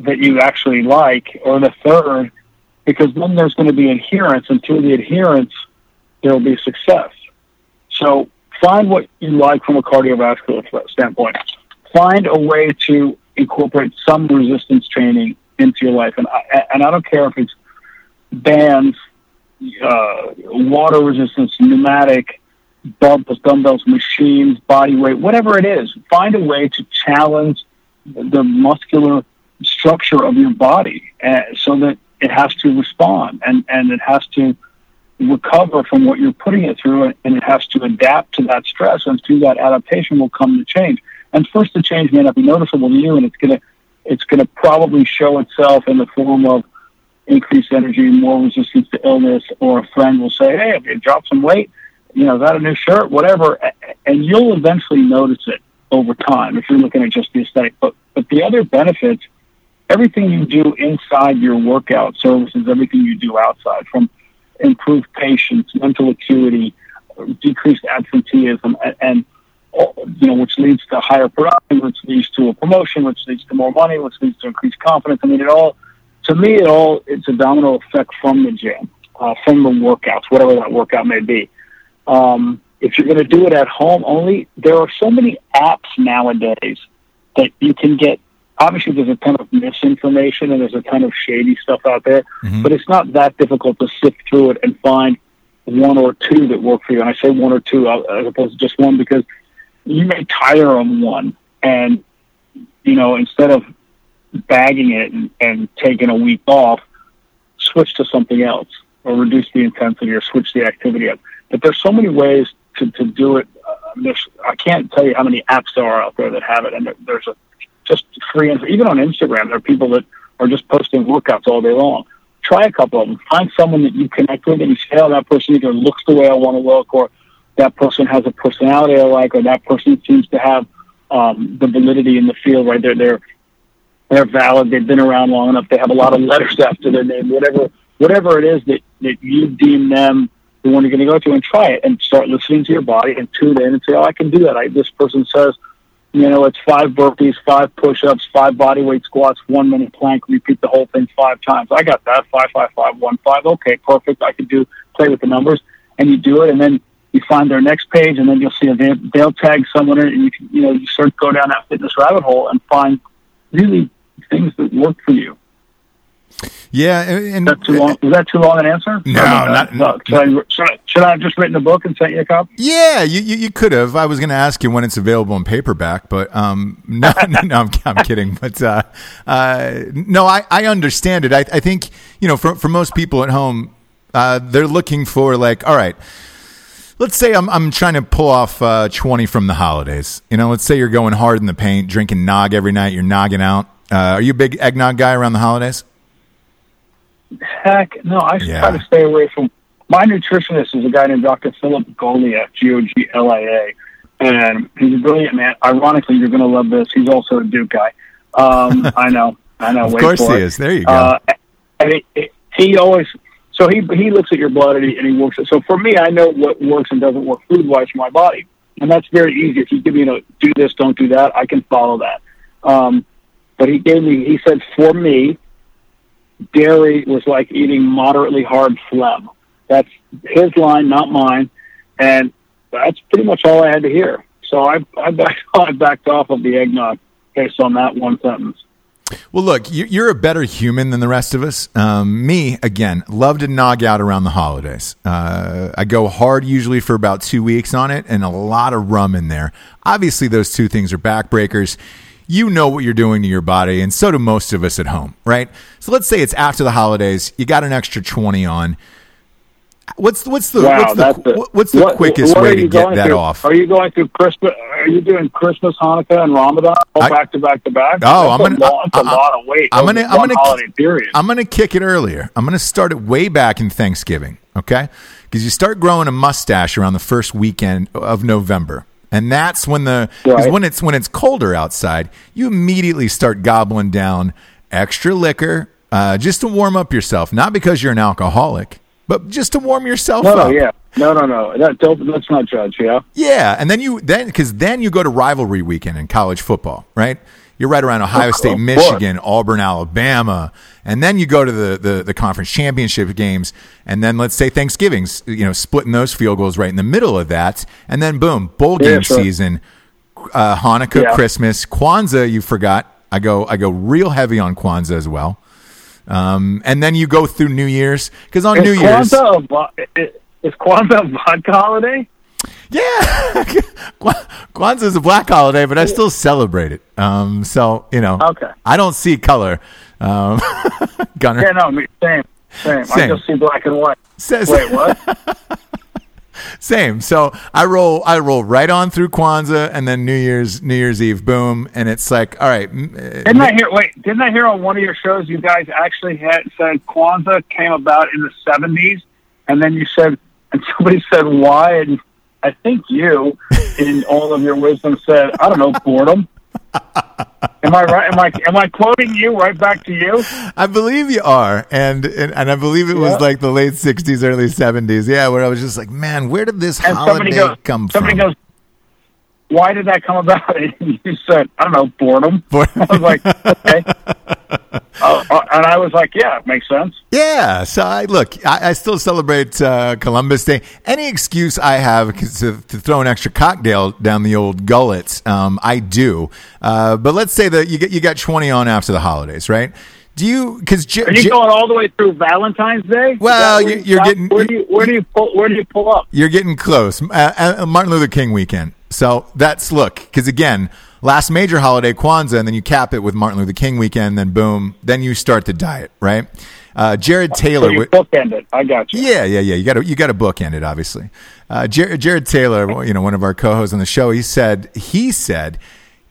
S3: that you actually like, or the third, because then there's going to be adherence, and through the adherence, there will be success. So find what you like from a cardiovascular standpoint. Find a way to incorporate some resistance training into your life, and I, and I don't care if it's bands, uh, water resistance, pneumatic, bumps, dumbbells, machines, body weight, whatever it is. Find a way to challenge the muscular structure of your body uh, so that it has to respond and, and it has to recover from what you're putting it through and it has to adapt to that stress and through that adaptation will come the change. And first the change may not be noticeable to you and it's gonna it's gonna probably show itself in the form of increased energy, more resistance to illness, or a friend will say, "Hey, have you dropped some weight? You know, got a new shirt, whatever," and you'll eventually notice it over time if you're looking at just the aesthetic. But but the other benefits, everything you do inside your workout services everything you do outside, from improved patience, mental acuity, decreased absenteeism, and, and you know, which leads to higher production, which leads to a promotion, which leads to more money, which leads to increased confidence. I mean, it all to me, it all it's a domino effect from the gym, uh, from the workouts, whatever that workout may be. Um, if you're going to do it at home only, there are so many apps nowadays that you can get. Obviously, there's a ton of misinformation and there's a ton of shady stuff out there, mm-hmm. but it's not that difficult to sift through it and find one or two that work for you. And I say one or two uh, as opposed to just one because you may tire on one, and you know instead of bagging it and, and taking a week off, switch to something else or reduce the intensity or switch the activity up. But there's so many ways to, to do it. Uh, there's, I can't tell you how many apps there are out there that have it. And there, there's a just free, even on Instagram, there are people that are just posting workouts all day long. Try a couple of them. Find someone that you connect with and you say, oh, that person either looks the way I want to look or that person has a personality I like or that person seems to have um, the validity in the field, right? They're, they're they're valid. They've been around long enough. They have a lot of letters <laughs> after their name. Whatever, whatever it is that that you deem them the one you're going to go to, and try it, and start listening to your body, and tune in, and say, "Oh, I can do that." I, this person says, you know, it's five burpees, five push-ups, five body weight squats, one minute plank. Repeat the whole thing five times. I got that. Five, five, five, one, five. Okay, perfect. I can do play with the numbers, and you do it, and then you find their next page, and then you'll see a they'll tag someone, and you can, you know, you start go down that fitness rabbit hole and find really things that work for you.
S2: Yeah, and,
S3: Is that too long? That too long an answer?
S2: No, not-
S3: about that. Should, I, should, I, should I have just written a book and sent you a copy?
S2: yeah, you you, you could have. I was going to ask you when it's available in paperback, but um, <laughs> no, no, no I'm, I'm kidding. But uh, uh, no, I, I understand it. I, I think you know, for for most people at home, uh, they're looking for like, all right. Let's say I'm I'm trying to pull off uh, 20 from the holidays. You know, let's say you're going hard in the paint, drinking nog every night. You're nogging out. Uh, are you a big eggnog guy around the holidays?
S3: Heck, no. I
S2: Yeah.
S3: try to stay away from. My nutritionist is a guy named Dr. Philip Goglia, G O G L I A, and he's a brilliant man. Ironically, you're going to love this. He's also a Duke guy. Um, <laughs> I know, I know.
S2: Of course he
S3: it.
S2: is. There you go.
S3: Uh, and he, he always so he he looks at your blood and he, and he works it. So for me, I know what works and doesn't work food wise for my body, and that's very easy. If you give me, you know, do this, don't do that, I can follow that. Um, but he gave me, he said, for me, dairy was like eating moderately hard phlegm. That's his line, not mine, and that's pretty much all I had to hear. So I I backed, <laughs> I backed off of the eggnog based on that one sentence.
S2: Well, look, you- you're a better human than the rest of us. Um, me, again, love to nog out around the holidays. Uh, I go hard usually for about two weeks on it and a lot of rum in there. Obviously, those two things are backbreakers. You know what you're doing to your body, and so do most of us at home, right? So let's say it's after the holidays, you got an extra 20 on. What's what's the
S3: Wow,
S2: what's the,
S3: the,
S2: what's the
S3: what-
S2: quickest
S3: what
S2: way to get that
S3: through?
S2: off?
S3: Are you going through Christmas? Are you doing Christmas, Hanukkah, and Ramadan all
S2: I-
S3: back to back to back?
S2: Oh, I'm gonna-
S3: a, lot, that's a
S2: I-
S3: lot of weight.
S2: I'm gonna- I'm gonna-
S3: holiday period.
S2: I'm going to kick it earlier. I'm going to start it way back in Thanksgiving, okay? Because you start growing a mustache around the first weekend of November. And that's when the because
S3: Right.
S2: when it's when it's colder outside, you immediately start gobbling down extra liquor uh, just to warm up yourself. Not because you're an alcoholic, but just to warm yourself
S3: no,
S2: up.
S3: no, yeah, no, no, no. That don't, let's not judge. Yeah,
S2: Yeah, and then you then because then you go to rivalry weekend in college football, right? You're right around Ohio State. Michigan, Auburn, Alabama, and then you go to the, the the conference championship games, and then let's say Thanksgiving's, you know, splitting those field goals right in the middle of that, and then boom, bowl
S3: Yeah,
S2: game
S3: sure.
S2: season, uh, Hanukkah,
S3: Yeah.
S2: Christmas, Kwanzaa. You forgot. I go I go real heavy on Kwanzaa as well, um, and then you go through New Year's because on
S3: is
S2: New Year's.
S3: A is Kwanzaa a vodka holiday?
S2: Yeah, <laughs> Kwan- Kwanzaa is a black holiday, but I still celebrate it. Um, so you know,
S3: Okay.
S2: I don't see color. Um, <laughs> Gunnar
S3: Yeah, no, me- same, same.
S2: Same.
S3: I just see black and white.
S2: says
S3: Wait, what? <laughs>
S2: same. So I roll, I roll right on through Kwanzaa, and then New Year's, New Year's Eve, boom, and it's like, all right, uh,
S3: Didn't I hear? Wait, didn't I hear on one of your shows you guys actually had said Kwanzaa came about in the seventies, and then you said, and somebody said why, and I think you, in all of your wisdom, said, I don't know, boredom. Am I right? Am I am I quoting you right back to you?
S2: I believe you are, and and, and I believe it was
S3: Yeah.
S2: like the late '60s, early '70s. Yeah, where I was just like, man, where did this
S3: And somebody
S2: holiday
S3: goes,
S2: come
S3: somebody
S2: from?
S3: goes, why did that come about? <laughs> And you said, I don't know, boredom. <laughs> I was like, okay. <laughs> Uh, uh, and I was like, yeah, it makes sense.
S2: Yeah, so I look. I, I still celebrate uh, Columbus Day. Any excuse I have to, to throw an extra cocktail down the old gullet, um, I do. Uh, but let's say that you get you got twenty on after the holidays, right? Do you? Because
S3: Are you going all the way through Valentine's Day?
S2: Well, you-
S3: you
S2: you're
S3: stop?
S2: getting-
S3: Where do you where do you pull where do you pull up?
S2: You're getting close. Uh, uh, Martin Luther King weekend. So that's look, because again, last major holiday, Kwanzaa, and then you cap it with Martin Luther King weekend, then boom, then you start the diet, right? Uh, Jared Taylor.
S3: So you bookend it. I got you.
S2: Yeah, yeah, yeah. You got to you got to bookend it, obviously. Uh, Jared, Jared Taylor, you know, one of our co-hosts on the show, he said he said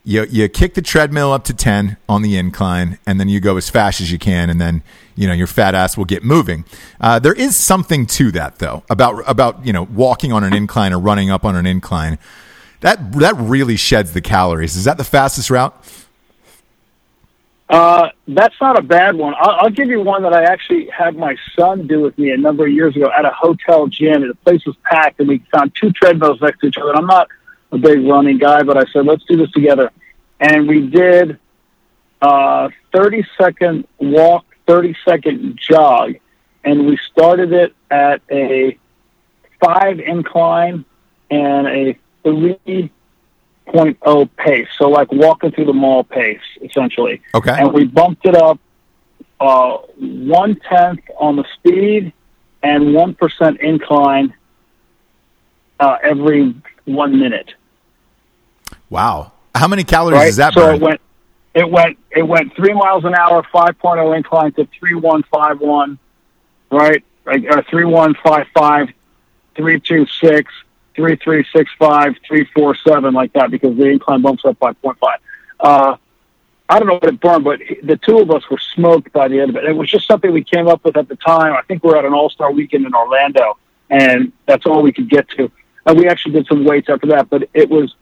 S2: you you kick the treadmill up to ten on the incline, and then you go as fast as you can, and then you know your fat ass will get moving. Uh, there is something to that though about about you know walking on an incline or running up on an incline. That that really sheds the calories. Is that the fastest route?
S3: Uh, that's not a bad one. I'll, I'll give you one that I actually had my son do with me a number of years ago at a hotel gym. And the place was packed, and we found two treadmills next to each other. And I'm not a big running guy, but I said, let's do this together. And we did uh, 30 second walk, 30 second jog, and we started it at a five incline and a three 0.0 pace. So like walking through the mall pace, essentially.
S2: Okay.
S3: And we bumped it up uh, one tenth on the speed and one percent incline uh, every one minute.
S2: Wow. How many calories
S3: Right.
S2: is that
S3: so
S2: burn?
S3: it went, it went, it went three miles an hour, 5.0 incline to three one five one, right? Like uh, three one five five, three two six, three three six five, three four seven, like that, because the incline bumps up by five. Uh, I don't know what it burned, but the two of us were smoked by the end of it. It was just something we came up with at the time. I think we were at an All Star weekend in Orlando, and that's all we could get to. And we actually did some weights after that, but it was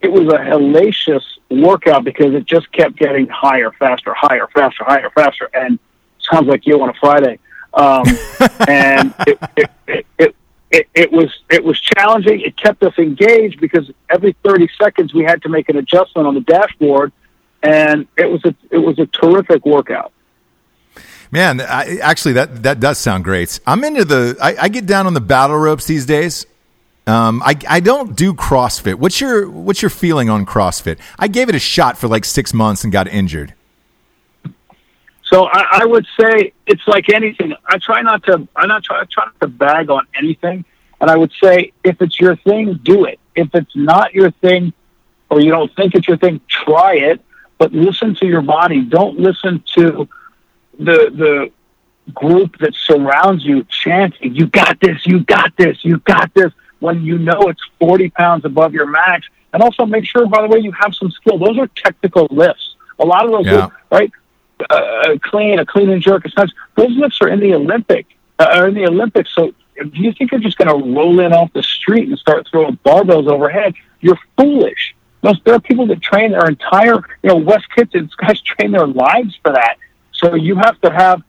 S3: it was a hellacious workout because it just kept getting higher, faster, higher, faster, higher, faster, and sounds like you on a Friday. Um, <laughs> and it, it, it, it, it, it was it was challenging. It kept us engaged because every thirty seconds we had to make an adjustment on the dashboard, and it was a it was a terrific workout.
S2: Man, I, actually, that that does sound great. I'm into the. I, I get down on the battle ropes these days. Um, I I don't do CrossFit. What's your what's your feeling on CrossFit? I gave it a shot for like six months and got injured.
S3: So I, I would say it's like anything. I try not to. I not try, I try not to bag on anything. And I would say if it's your thing, do it. If it's not your thing, or you don't think it's your thing, try it. But listen to your body. Don't listen to the the group that surrounds you chanting, "You got this! You got this! You got this!" When you know it's forty pounds above your max. And also make sure, by the way, you have some skill. Those are technical lifts. A lot of those,
S2: Yeah.
S3: lifts, right? Uh, clean, a clean and jerk. It's not, those lifts are in the Olympic, uh, are in the Olympics. So do you think you're just going to roll in off the street and start throwing barbells overhead? You're foolish. Most, there are people that train their entire, you know, West Kitchens guys <laughs> train their lives for that. So you have to have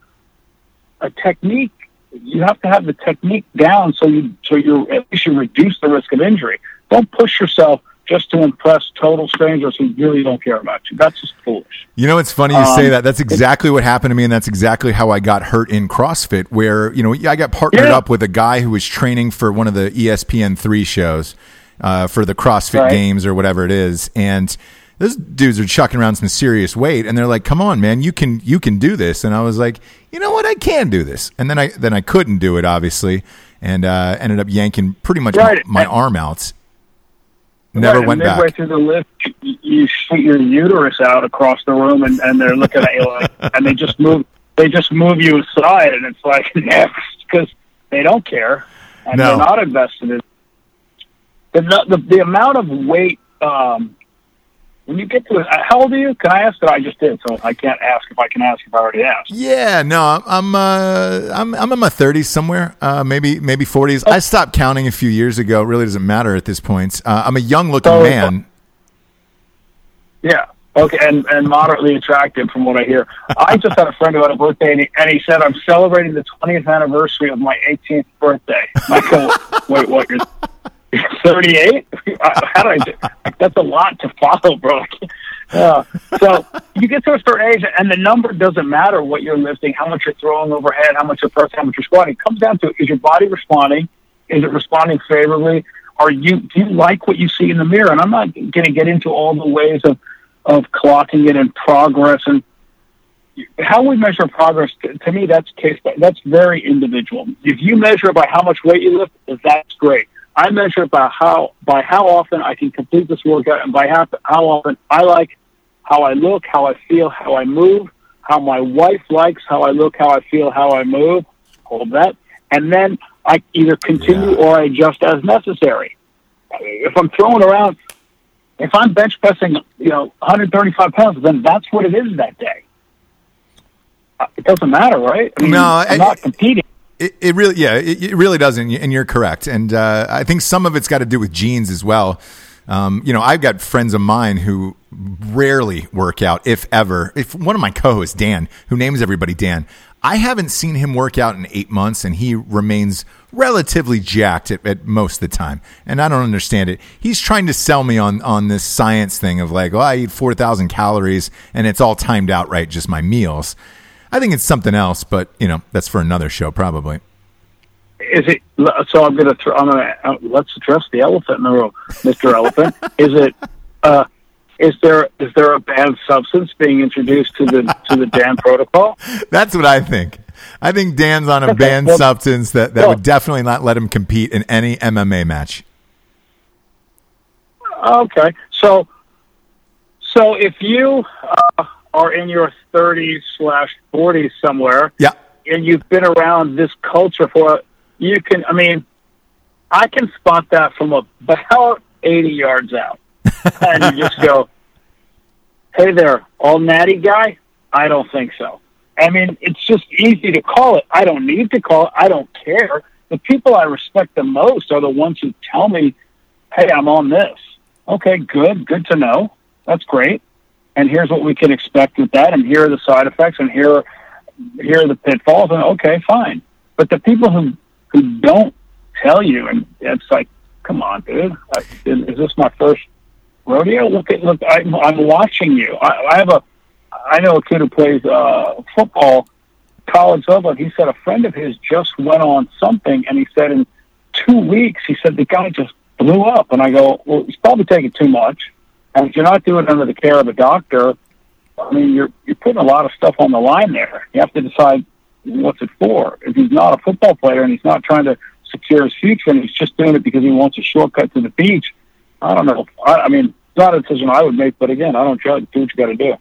S3: a technique. You have to have the technique down so you so you at least you reduce the risk of injury. Don't push yourself just to impress total strangers who really don't care about you. That's just foolish.
S2: You know, it's funny you say
S3: Um,
S2: that. That's exactly what happened to me, and that's exactly how I got hurt in CrossFit. Where you know, I got partnered
S3: Yeah.
S2: up with a guy who was training for one of the E ESPN three shows uh, for the CrossFit
S3: Right.
S2: Games or whatever it is, and those dudes are chucking around some serious weight, and they're like, "Come on, man, you can you can do this." And I was like, "You know what? I can do this." And then I then I couldn't do it, obviously, and uh, ended up yanking pretty much
S3: Right.
S2: my, my arm out. Never
S3: Right,
S2: went
S3: and midway
S2: back.
S3: through the lift, you, you shoot your uterus out across the room, and, and they're looking at you, like, <laughs> and they just move. They just move you aside, and it's like <laughs> next because they don't care, and
S2: No.
S3: they're not invested in the the, the amount of weight. Um, when you get to it, how old are you? Can I ask that? I just did, so I can't ask if I can ask if I already asked.
S2: Yeah, no, I'm uh, I'm I'm in my 30s somewhere, uh, maybe maybe 40s. I stopped counting a few years ago. It really doesn't matter at this point. Uh, I'm a young looking
S3: So-
S2: man.
S3: Yeah. Okay, and, and moderately attractive from what I hear. I just had a friend who had a birthday, and he, and he said, I'm celebrating the 20th anniversary of my 18th birthday. I go, <laughs> wait, what, you're, you're 38? How do I do? That's a lot to follow, bro. Yeah. So you get to a certain age, and the number doesn't matter what you're lifting, how much you're throwing overhead, how much you're pressing, how much you're squatting. It comes down to, is your body responding? Is it responding favorably? Are you, do you like what you see in the mirror? And I'm not going to get into all the ways of, of clocking it and progress and how we measure progress to, to me that's case that's very individual if you measure by how much weight you lift that's great i measure by how by how often i can complete this workout and by how, how often i like how i look how i feel how i move how my wife likes how i look how i feel how i move hold that and then i either continue
S2: Yeah.
S3: or i adjust as necessary if i'm throwing around if I'm bench pressing, you know, 135 pounds, then that's what it is that day. Uh, It doesn't matter, right? I mean,
S2: No,
S3: I'm
S2: I-
S3: not competing.
S2: It, it really, yeah, it, it really doesn't, and you're correct. And uh, I think some of it's got to do with genes as well. Um, you know, I've got friends of mine who rarely work out, if ever. If one of my co-hosts, Dan, who names everybody Dan, I haven't seen him work out in eight months, and he remains relatively jacked at, at most of the time. And I don't understand it. He's trying to sell me on on this science thing of like, oh, I eat four thousand calories, and it's all timed out right, just my meals. I think it's something else, but you know, that's for another show probably.
S3: Is it? So I'm going to. Th- I'm to. Uh, let's address the elephant in the room, Mister Elephant. <laughs> is it? Uh, is there is there a banned substance being introduced to the to the Dan protocol?
S2: That's what I think. I think Dan's on a banned
S3: well-
S2: substance that, that
S3: well-
S2: would definitely not let him compete in any MMA match.
S3: Okay, so so if you uh, are in your 30s slash 40s somewhere,
S2: Yeah.
S3: and you've been around this culture for, you can. I mean, I can spot that from about 80 yards out, <laughs> and you just go, "Hey there, all natty guy." I don't think so. I mean, it's just easy to call it. I don't need to call it. I don't care. The people I respect the most are the ones who tell me, "Hey, I'm on this." Okay, good, good to know. That's great. And here's what we can expect with that, and here are the side effects, and here, here are the pitfalls. And okay, fine. But the people who who don't tell you, and it's like, come on, dude, I, is, is this my first rodeo? Look at look, I'm, I'm watching you. I, I have a, I know a kid who plays uh, football, college level. He said a friend of his just went on something, and he said in two weeks, he said the guy just blew up. And I go, well, he's probably taking too much. And if you're not doing it under the care of a doctor, I mean, you're you're putting a lot of stuff on the line there. You have to decide what's it for. If he's not a football player and he's not trying to secure his future and he's just doing it because he wants a shortcut to the beach, I don't know. I, I mean, it's not a decision I would make. But again, I don't judge. Do what you got to do.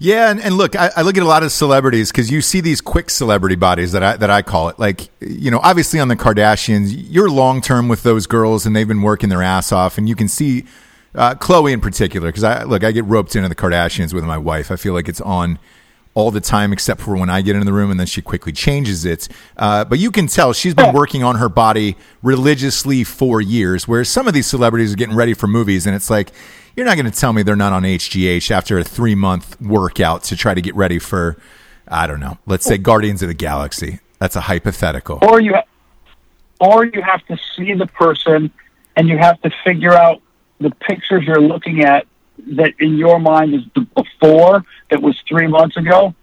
S2: Yeah, and, and look, I, I look at a lot of celebrities because you see these quick celebrity bodies that I that I call it. Like, you know, obviously on the Kardashians, you're long term with those girls, and they've been working their ass off, and you can see uh, Khloe in particular because I look, I get roped into the Kardashians with my wife. I feel like it's on all the time except for when I get in the room and then she quickly changes it. Uh, but you can tell she's been working on her body religiously for years, whereas some of these celebrities are getting ready for movies and it's like, you're not going to tell me they're not on HGH after a three month workout to try to get ready for, I don't know, let's say Guardians of the Galaxy. That's a hypothetical.
S3: or you or you have to see the person and you have to figure out the pictures you're looking at that in your mind is the before that was three months ago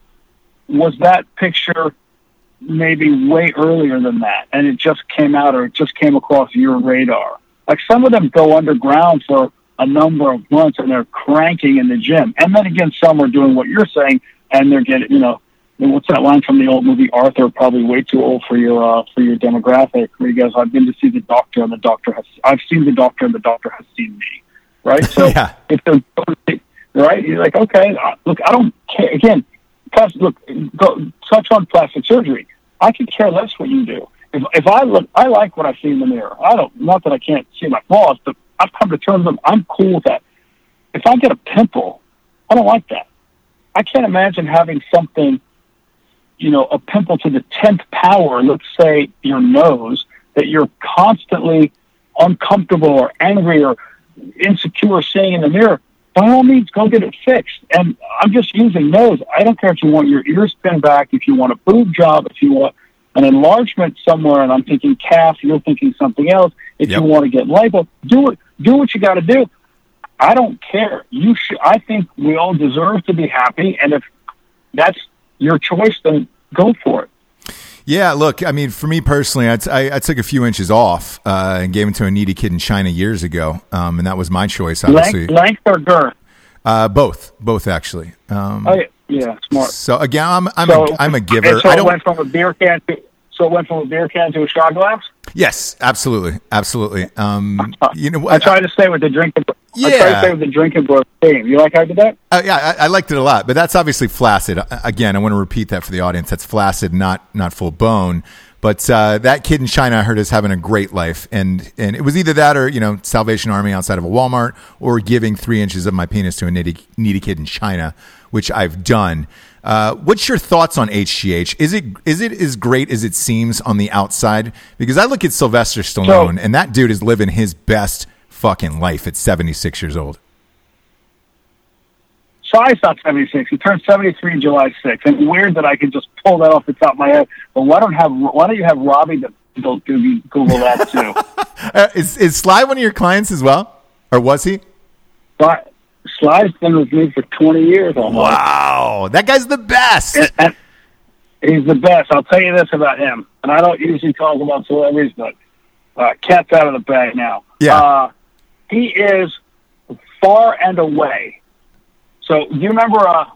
S3: was that picture maybe way earlier than that and it just came out or it just came across your radar? Like some of them go underground for a number of months and they're cranking in the gym. And then again some are doing what you're saying and they're getting you know what's that line from the old movie Arthur? Probably way too old for your uh, for your demographic. Where he goes, "I've been to see the doctor, and the doctor has I've seen the doctor, and the doctor has seen me." Right. So <laughs>
S2: Yeah.
S3: if they're right, you're like, okay, uh, look, I don't care. Again, plus, look, go, touch on plastic surgery. I could care less what you do. If if I look, I like what I see in the mirror. I don't. Not that I can't see my flaws, but I've come to terms with. Them. I'm cool with that. If I get a pimple, I don't like that. I can't imagine having something you know, a pimple to the 10th power, let's say your nose, that you're constantly uncomfortable or angry or insecure seeing in the mirror, by all means, go get it fixed. And I'm just using nose. I don't care if you want your ears pinned back, if you want a boob job, if you want an enlargement somewhere, and I'm thinking calf, you're thinking something else. If
S2: Yep.
S3: you want to get lipo, do it. Do what you got to do. I don't care. You should. I think we all deserve to be happy, and if that's your choice, then go for it.
S2: Yeah, look, I mean, for me personally, I, t- I, I took a few inches off uh, and gave them to a needy kid in China years ago, um, and that was my choice, obviously.
S3: Length, length or girth?
S2: Uh, both, both actually. Um,
S3: Oh, yeah, smart.
S2: So again, I'm I'm,
S3: So,
S2: a, I'm a giver.
S3: So
S2: I don't.
S3: went from a beer can to so it went from a beer can to a shot glass.
S2: Yes, absolutely, absolutely. Um, <laughs> you know,
S3: I tried to stay with the drinking. I tried
S2: Yeah.
S3: to stay with the drinking bro theme. You like how I did that?
S2: Uh, yeah, I, I liked it a lot, but that's obviously flaccid. Uh, Again, I want to repeat that for the audience. That's flaccid, not not full bone. But uh, that kid in China, I heard, is having a great life, and and it was either that or you know Salvation Army outside of a Walmart, or giving three inches of my penis to a needy, needy kid in China, which I've done. Uh, what's your thoughts on HGH? Is it is it as great as it seems on the outside? Because I look at Sylvester Stallone, and that dude is living his best fucking life at seventy six years old.
S3: So I not 76. He turned 73 July 6th. And weird that I could just pull that off the top of my head. But why don't have why don't you have Robbie to Google, Google that too? <laughs>
S2: Uh, is is Sly one of your clients as well, or was he?
S3: But Sly's been with me for 20 years almost.
S2: Wow, that guy's the best.
S3: He's the best. I'll tell you this about him. And I don't usually talk about celebrities, but uh, cat's out of the bag now.
S2: Yeah.
S3: Uh, he is far and away So do you remember? Uh,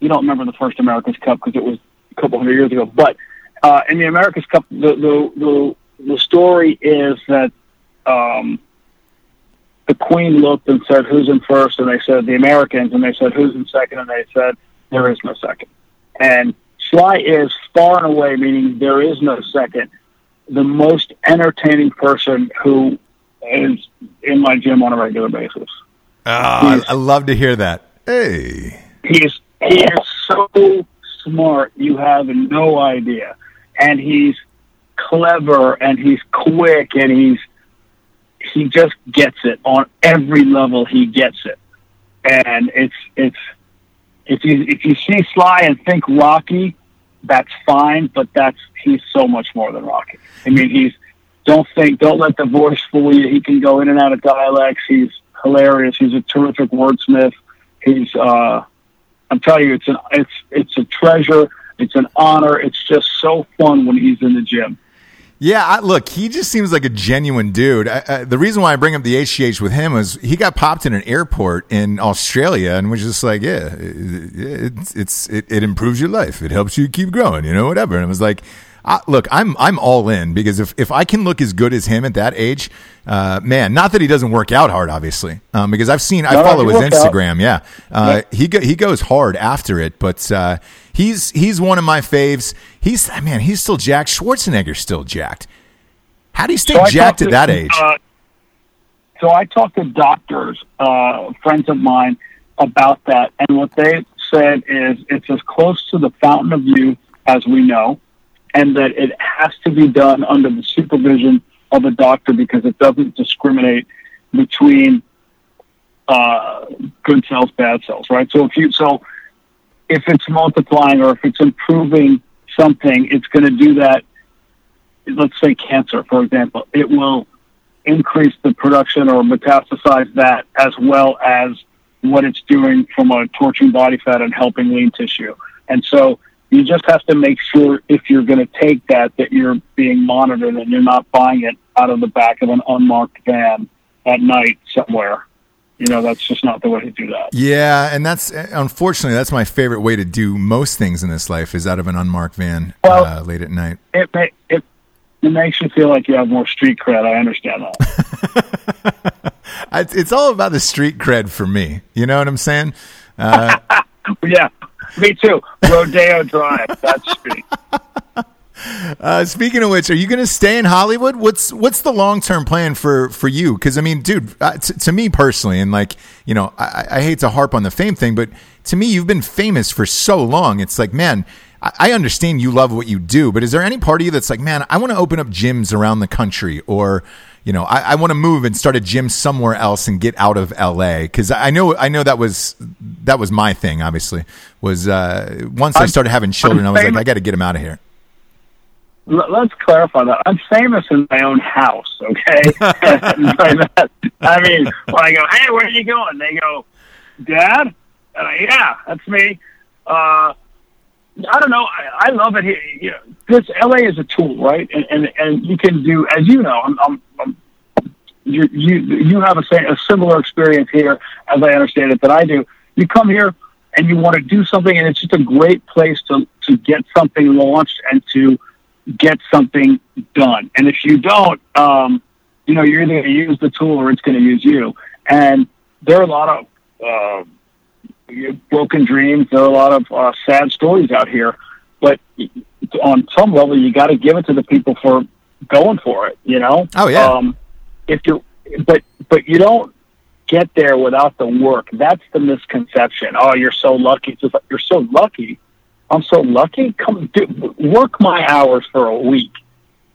S3: you don't remember the first America's Cup because it was a couple hundred years ago. But uh, in the America's Cup, the the the, the story is that um, the Queen looked and said, "Who's in first? And they said the Americans, and they said, "Who's in second? And they said, "There is no second. And Sly is far and away, meaning there is no second, the most entertaining person who is in my gym on a regular basis.
S2: Oh, I, I love to hear that. Hey.
S3: He's he is so smart, you have no idea. And he's clever and he's quick and he's he just gets it on every level he gets it. And it's it's if you if you see Sly and think Rocky, that's fine, but that's he's so much more than Rocky. I mean, he's don't think don't let the voice fool you. He can go in and out of dialects. He's hilarious. He's a terrific wordsmith. He's uh, I'm telling you, it's an it's it's a treasure. It's an honor. It's just so fun when he's in the gym.
S2: Yeah, I, look, he just seems like a genuine dude. I, I, the reason why I bring up the HGH with him is he got popped in an airport in Australia and was just like, yeah, it, it's, it's it, it improves your life. It helps you keep growing, you know, whatever. And it was like, I, look, I'm I'm all in because if, if I can look as good as him at that age, uh, man, not that he doesn't work out hard, obviously, um, because I've seen I
S3: No,
S2: follow his
S3: works out.
S2: Instagram, yeah, uh, he go, he goes hard after it, but uh, he's he's one of my faves. He's man, he's still jacked. Schwarzenegger's still jacked. How do you stay
S3: So
S2: jacked at
S3: to-
S2: that age?
S3: Uh, so I talked to doctors, uh, friends of mine, about that, and what they said is it's as close to the fountain of youth as we know, and that it has to be done under the supervision of a doctor because it doesn't discriminate between uh, good cells, bad cells, right? So if you so if it's multiplying or if it's improving something, it's going to do that let's say cancer, for example, it will increase the production or metastasize that as well as what it's doing from a torching body fat and helping lean tissue. And so you just have to make sure if you're going to take that, that you're being monitored and you're not buying it out of the back of an unmarked van at night somewhere. You know, that's just not the way to do that.
S2: yeah, and that's unfortunately that's my favorite way to do most things in this life is out of an unmarked van
S3: Well-
S2: uh, late at night.
S3: It, ma- it, it makes you feel like you have more street cred. I understand that. <laughs>
S2: It's all about the street cred for me. You know what I'm saying? Uh, <laughs>
S3: yeah, <laughs> me too. Rodeo Drive. That's street.
S2: Uh, speaking of which, are you going to stay in Hollywood? What's what's the long term plan for for you? Because I mean, dude, uh, t- to me personally, and like you know, I, I hate to harp on the fame thing, but to me, you've been famous for so long. It's like, man, I, I understand you love what you do, but is there any part of you that's like, man, I want to open up gyms around the country, or you know, I, I want to move and start a gym somewhere else and get out of LA? Because I know I know that was that was my thing. Obviously, was uh, once I
S3: I'm-
S2: started having children, I was like, I got to get them out of here.
S3: L- let's clarify that. I'm famous in my own house, okay? <laughs> <laughs> I mean, when I go, hey, where are you going? They go, Dad? Uh, yeah, that's me. Uh, I don't know. I, I love it here. You know, this LA is a tool, right? And and, and you can do, as you know, I'm, I'm, I'm you you you have a, a similar experience here, as I understand it, that I do. You come here and you want to do something, and it's just a great place to to get something launched and to get something done. And if you don't, um, you know, you're either going to use the tool or it's going to use you. And there are a lot of uh, broken dreams. There are a lot of uh, sad stories out here. But on some level, you got to give it to the people for going for it. You know?
S2: Oh, yeah.
S3: Um, if you, but but you don't get there without the work. That's the misconception. Oh, you're so lucky. It's just like, you're so lucky. I'm so lucky. Come do, work my hours for a week.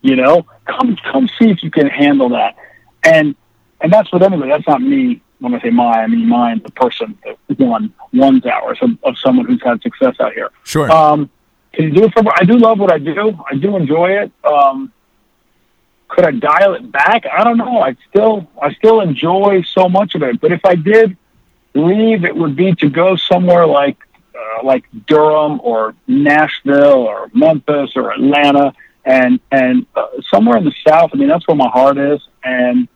S3: You know, come come see if you can handle that. And and that's with anybody. That's not me. When I say my, I mean mine, the person that won one's hours of, of someone who's had success out here.
S2: Sure.
S3: Um, can you do it for? I do love what I do. I do enjoy it. Um, could I dial it back? I don't know. I still I still enjoy so much of it. But if I did leave, it would be to go somewhere like uh, like Durham or Nashville or Memphis or Atlanta and and uh, somewhere in the South. I mean, that's where my heart is. And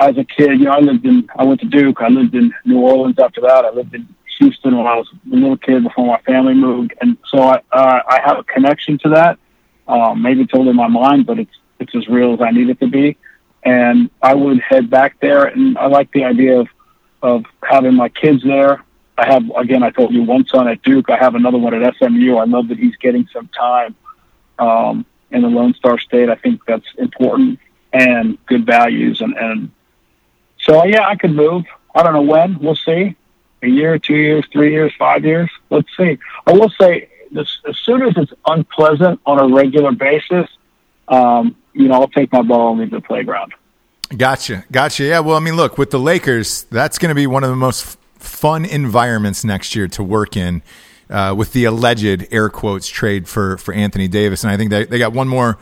S3: as a kid, you know, I lived in I went to Duke. I lived in New Orleans after that. I lived in Houston when I was a little kid before my family moved, and so I uh, I have a connection to that. Um, maybe it's in my mind, but it's it's as real as I need it to be. And I would head back there, and I like the idea of of having my kids there. I have again, I told you one son at Duke. I have another one at SMU. I love that he's getting some time um, in the Lone Star State. I think that's important and good values, and and so yeah, I could move. I don't know when. We'll see. A year, two years, three years, five years. Let's see. I will say this, as soon as it's unpleasant on a regular basis, um, you know, I'll take my ball and leave the playground.
S2: Gotcha, gotcha. Yeah, well, I mean, look, with the Lakers, that's going to be one of the most fun environments next year to work in. Uh, with the alleged air quotes trade for for Anthony Davis, and I think they they got one more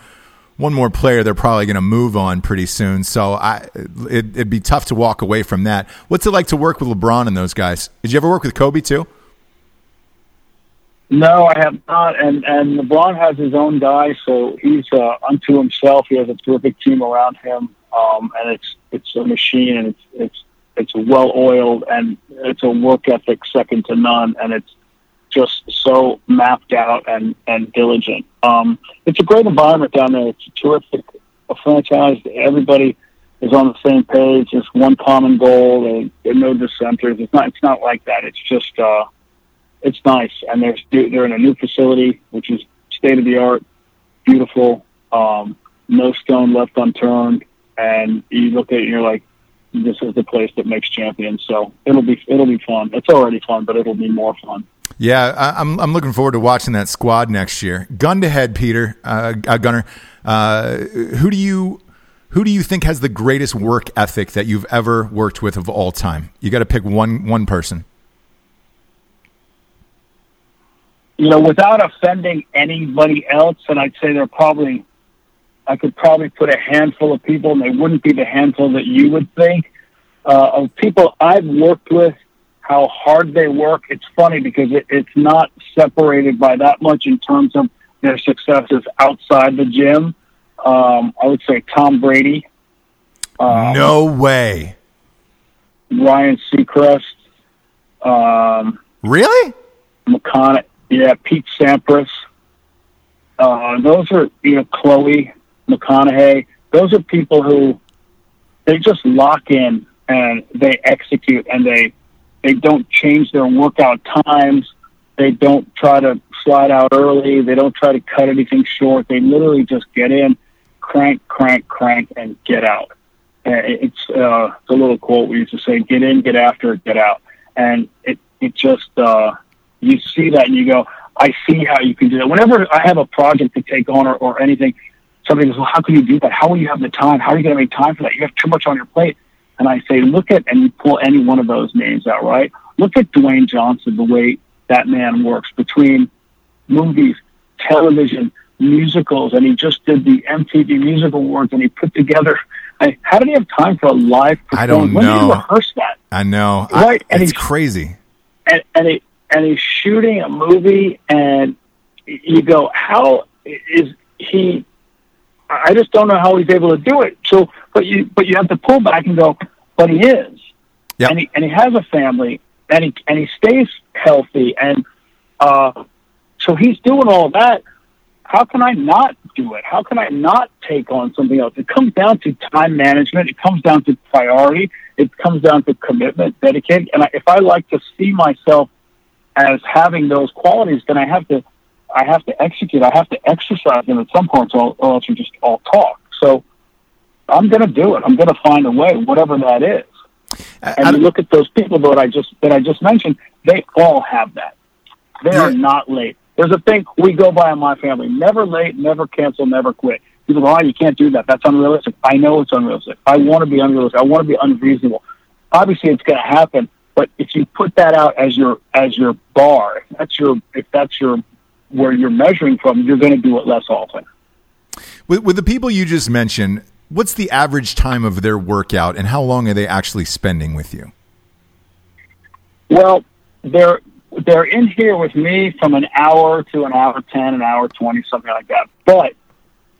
S2: one more player they're probably going to move on pretty soon. So I, it, would be tough to walk away from that. What's it like to work with LeBron and those guys? Did you ever work with Kobe too?
S3: No, I have not. And and LeBron has his own guy, so he's uh, unto himself. He has a terrific team around him, um, and it's it's a machine, and it's it's it's well oiled, and it's a work ethic second to none, and it's just so mapped out and, and diligent. Um, it's a great environment down there. It's a terrific a franchise. Everybody is on the same page. There's one common goal. There, there are no dissenters. It's not. It's not like that. It's just. Uh, it's nice, and they're they're in a new facility, which is state of the art, beautiful. Um, no stone left unturned, and you look at it and you're like, this is the place that makes champions. So it'll be it'll be fun. It's already fun, but it'll be more fun.
S2: Yeah, I, am I'm looking forward to watching that squad next year. Gun to head, Peter uh, uh, Gunnar. Uh, who do you who do you think has the greatest work ethic that you've ever worked with of all time? You got to pick one one person.
S3: You know, without offending anybody else, and I'd say they're probably I could probably put a handful of people, and they wouldn't be the handful that you would think uh, of people I've worked with how hard they work. It's funny because it, it's not separated by that much in terms of their successes outside the gym. Um, I would say Tom Brady.
S2: Um, no way.
S3: Ryan Seacrest. Um,
S2: really?
S3: McConaughey. Yeah, Pete Sampras. Uh, those are you know Khloe McConaughey. Those are people who they just lock in and they execute and they they don't change their workout times. They don't try to slide out early. They don't try to cut anything short. They literally just get in, crank, crank, crank, and get out. It's, uh, it's a little quote we used to say: "Get in, get after, it, get out." And it it just uh, you see that and you go, "I see how you can do that." Whenever I have a project to take on or, or anything, somebody goes, "Well, how can you do that? How will you have the time? How are you going to make time for that? You have too much on your plate." and I say, look at, and you pull any one of those names out, right? Look at Dwayne Johnson, the way that man works between movies, television, musicals, and he just did the MTV Music Awards, and he put together. I, how did he have time for a live performance?
S2: I don't know.
S3: When did he rehearse that?
S2: I know.
S3: Right,
S2: I, and it's crazy.
S3: And and, he, and he's shooting a movie, and you go, how is he I just don't know how he's able to do it. So, but you but you have to pull back and go, but he is,
S2: yep.
S3: and he and he has a family, and he and he stays healthy, and uh, so he's doing all that. How can I not do it? How can I not take on something else? It comes down to time management. It comes down to priority. It comes down to commitment, dedicated. And I, if I like to see myself as having those qualities, then I have to I have to execute. I have to exercise them at some point, or, or else we just all talk. So I'm going to do it. I'm going to find a way, whatever that is. And you look at those people that I just that I just mentioned; they all have that. They are not late. There's a thing we go by in my family: never late, never cancel, never quit. People go, "Oh, you can't do that. That's unrealistic." I know it's unrealistic. I want to be unrealistic. I want to be unreasonable. Obviously, it's going to happen. But if you put that out as your as your bar, if that's your if that's your where you're measuring from, you're going to do it less often.
S2: With, with the people you just mentioned, what's the average time of their workout, and how long are they actually spending with you?
S3: Well, they're they're in here with me from an hour to an hour ten, an hour twenty, something like that. But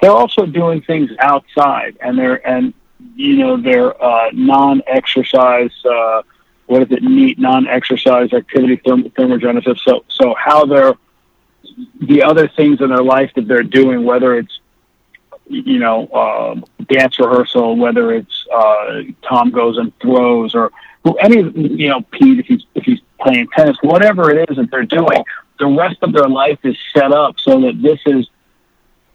S3: they're also doing things outside, and they're and you know they're uh, non-exercise uh, what is it, NEAT, non-exercise activity therm- thermogenesis. So, so how they're the other things in their life that they're doing, whether it's you know uh, dance rehearsal, whether it's uh, Tom goes and throws, or any you know Pete if he's if he's playing tennis, whatever it is that they're doing, the rest of their life is set up so that this is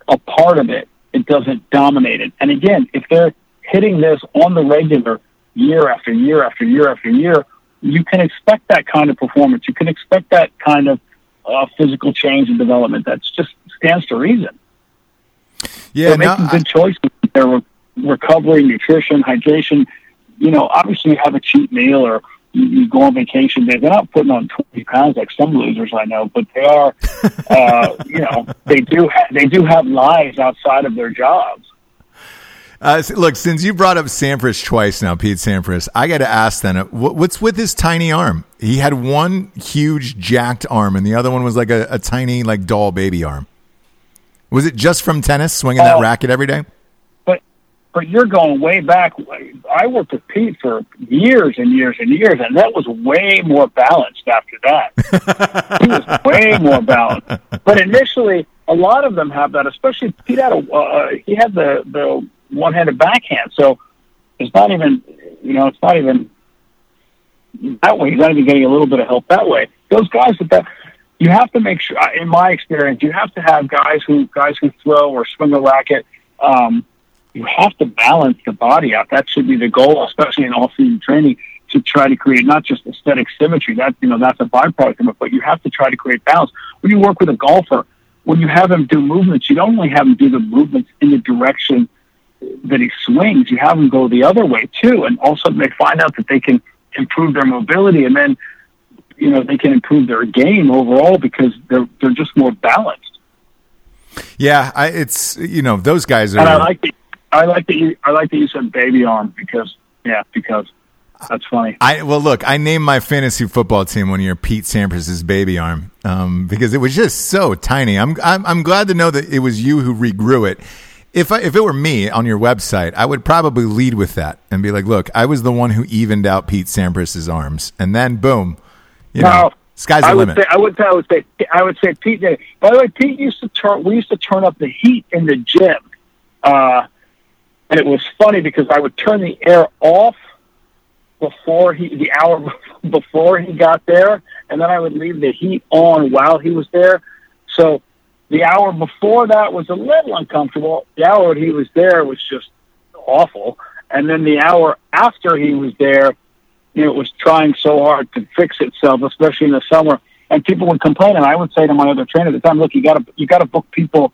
S3: a part of it. It doesn't dominate it. And again, if they're hitting this on the regular year after year after year after year, you can expect that kind of performance. You can expect that kind of uh, physical change and development. That's just stands to reason.
S2: Yeah,
S3: they're making good choices. Their re- recovery, nutrition, hydration. You know, obviously you have a cheat meal or you, you go on vacation. They're not putting on twenty pounds like some losers I know, but they are. <laughs> uh, you know, they do ha- they do have lives outside of their jobs.
S2: Uh, look, since you brought up Sampras twice now, Pete Sampras, I got to ask then, uh, what's with his tiny arm? He had one huge jacked arm, and the other one was like a, a tiny, like doll baby arm. Was it just from tennis, swinging uh, that racket every day?
S3: But, but you're going way back. I worked with Pete for years and years and years, and that was way more balanced after that. <laughs> he was way more balanced. But initially, a lot of them have that, especially Pete had a uh, he had the the one-handed backhand. So it's not even, you know, it's not even that way. He's not even getting a little bit of help that way. Those guys with that, you have to make sure. In my experience, you have to have guys who guys who throw or swing a racket. Um, you have to balance the body out. That should be the goal, especially in all-season training, to try to create not just aesthetic symmetry. That you know that's a byproduct of it, but you have to try to create balance. When you work with a golfer, when you have him do movements, you don't only have him do the movements in the direction that he swings, you have them go the other way too, and all of a sudden they find out that they can improve their mobility, and then you know they can improve their game overall because they're they're just more balanced.
S2: Yeah, I, it's you know those guys are.
S3: And I like that. I like that you. I like that you said baby arm because yeah because. That's funny.
S2: I well, look, I named my fantasy football team one year Pete Sampras's baby arm um, because it was just so tiny. I'm, I'm I'm glad to know that it was you who regrew it if I, if it were me on your website, I would probably lead with that and be like, "Look, I was the one who evened out Pete Sampras's arms," and then boom, you no, know, sky's
S3: I
S2: the
S3: would
S2: limit.
S3: Say, I would say, I would say, I would say, Pete. By the way, Pete used to turn. We used to turn up the heat in the gym, uh, and it was funny because I would turn the air off before he the hour <laughs> before he got there, and then I would leave the heat on while he was there. So the hour before that was a little uncomfortable. The hour he was there was just awful. And then the hour after he was there, you know, it was trying so hard to fix itself, especially in the summer. And people would complain, and I would say to my other trainer at the time, "Look, you got to you got to book people.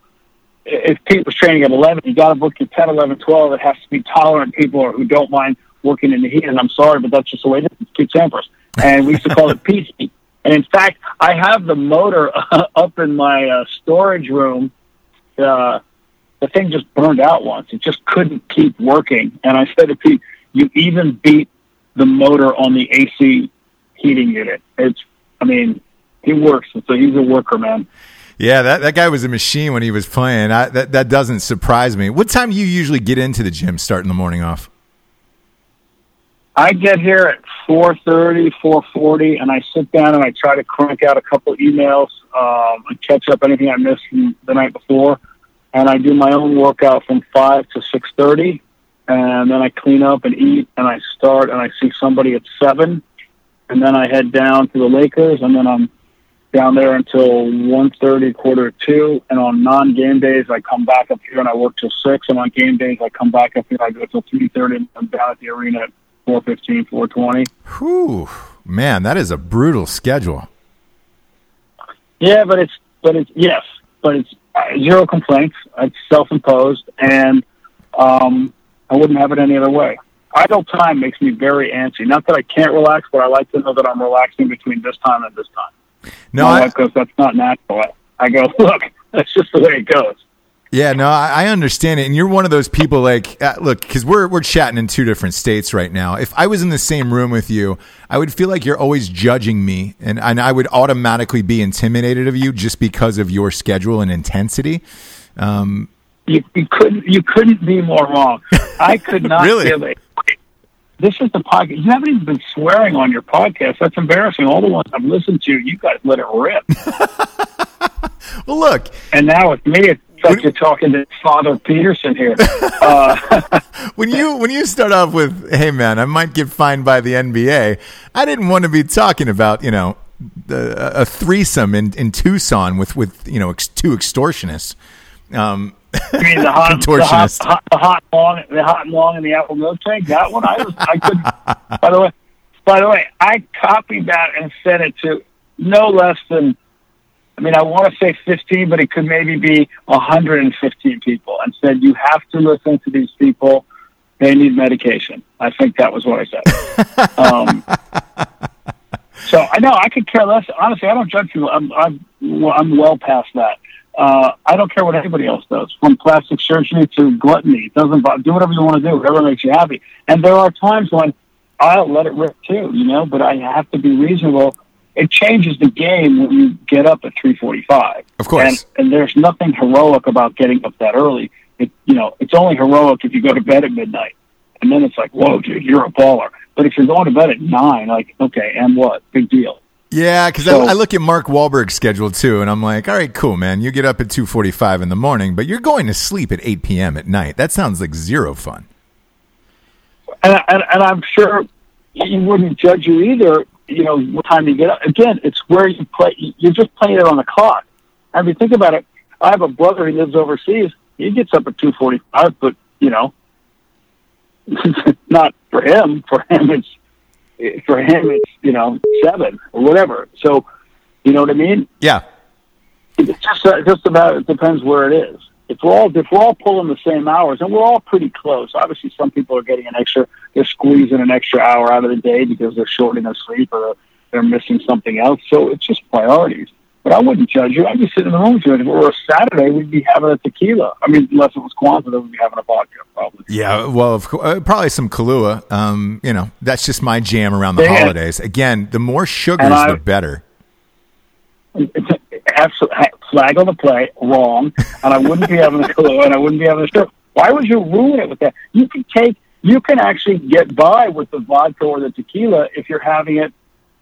S3: If Pete was training at 11, you got to book your 10, 11, 12. It has to be tolerant people or who don't mind working in the heat. And I'm sorry, but that's just the way it is. It's Pete Sampras, and we used to call it <laughs> Pete. And in fact, I have the motor <laughs> up in my uh, storage room. Uh, the thing just burned out once. It just couldn't keep working. And I said to Pete, "You even beat the motor on the AC heating unit." It's, I mean, he works. So he's a worker, man.
S2: Yeah, that, that guy was a machine when he was playing. I, that that doesn't surprise me. What time do you usually get into the gym starting the morning off?
S3: I get here at 4.30, 4.40, and I sit down and I try to crank out a couple emails um, and catch up anything I missed from the night before. And I do my own workout from 5 to 6.30, and then I clean up and eat, and I start, and I see somebody at 7, and then I head down to the Lakers, and then I'm down there until 1.30, quarter to 2, and on non-game days, I come back up here and I work till 6, and on game days, I come back up here, I go till 3.30, and I'm down at the arena at 415, 420.
S2: Whew. Man, that is a brutal schedule.
S3: Yeah, but it's, but it's, yes, but it's uh, zero complaints. It's self-imposed, and um, I wouldn't have it any other way. Idle time makes me very antsy. Not that I can't relax, but I like to know that I'm relaxing between this time and this time.
S2: No,
S3: I, goes, "That's not natural." I go, <laughs> "Look, that's just the way it goes."
S2: Yeah, no, I, I understand it, and you're one of those people. Like, uh, look, because we're we're chatting in two different states right now. If I was in the same room with you, I would feel like you're always judging me, and and I would automatically be intimidated of you just because of your schedule and intensity. Um,
S3: you, you couldn't you couldn't be more wrong. I could <laughs> not
S2: really?
S3: give a this is the podcast. You haven't even been swearing on your podcast. That's embarrassing. All the ones I've listened to, you guys let it rip. <laughs>
S2: Well, look,
S3: and now with me, it's like you're talking to Father Peterson here. <laughs> Uh, <laughs>
S2: when you when you start off with, "Hey, man, I might get fined by the NBA," I didn't want to be talking about you know the, a threesome in, in Tucson with with you know ex, two extortionists. Um,
S3: I mean the <laughs> hot, the hot, hot, the hot and long, the hot and long, and the apple milk tank. That one, I was, I could. by the way, by the way, I copied that and sent it to no less than. I mean, I want to say 15, but it could maybe be 115 people, and said you have to listen to these people. They need medication. I think that was what I said. <laughs> um, so I know I could care less. Honestly, I don't judge people. I'm I'm I'm well past that. Uh, I don't care what anybody else does, from plastic surgery to gluttony. It doesn't bother. Do whatever you want to do, whatever makes you happy. And there are times when I'll let it rip too, you know. But I have to be reasonable. It changes the game when you get up at three forty-five.
S2: Of course.
S3: and, and there's nothing heroic about getting up that early. It, you know, it's only heroic if you go to bed at midnight, and then it's like, whoa, dude, you're a baller. But if you're going to bed at nine, like, okay, and what? Big deal.
S2: Yeah, because
S3: So-
S2: I, I look at Mark Wahlberg's schedule too, and I'm like, all right, cool, man. You get up at two forty-five in the morning, but you're going to sleep at eight p.m. at night. That sounds like zero fun.
S3: and, and, and I'm sure he wouldn't judge you either. You know, what time you get up. Again, it's where you play. You're just playing it on the clock. I mean, think about it. I have a brother who lives overseas. He gets up at two forty-five, but you know, <laughs> not for him. For him, it's for him, it's you know seven or whatever. So, you know what I mean?
S2: Yeah,
S3: It's just uh, just about it depends where it is. If we're all if we're all pulling the same hours, and we're all pretty close. Obviously, some people are getting an extra. They're squeezing an extra hour out of the day because they're shortening their sleep or they're missing something else. So it's just priorities. But I wouldn't judge you. I'd be sitting in the room with you. If it were a Saturday, we'd be having a tequila. I mean, unless it was Kwanzaa, then we'd be having a vodka probably.
S2: yeah. Well, of course, uh, probably some Kahlua. Um, you know, that's just my jam around the
S3: Yeah.
S2: holidays. Again, the more sugars,
S3: I-
S2: the better.
S3: Absolutely flag on the play, wrong. And I wouldn't be having the <laughs> clue, and I wouldn't be having the stroke. Why would you ruin it with that? You can take, you can actually get by with the vodka or the tequila if you're having it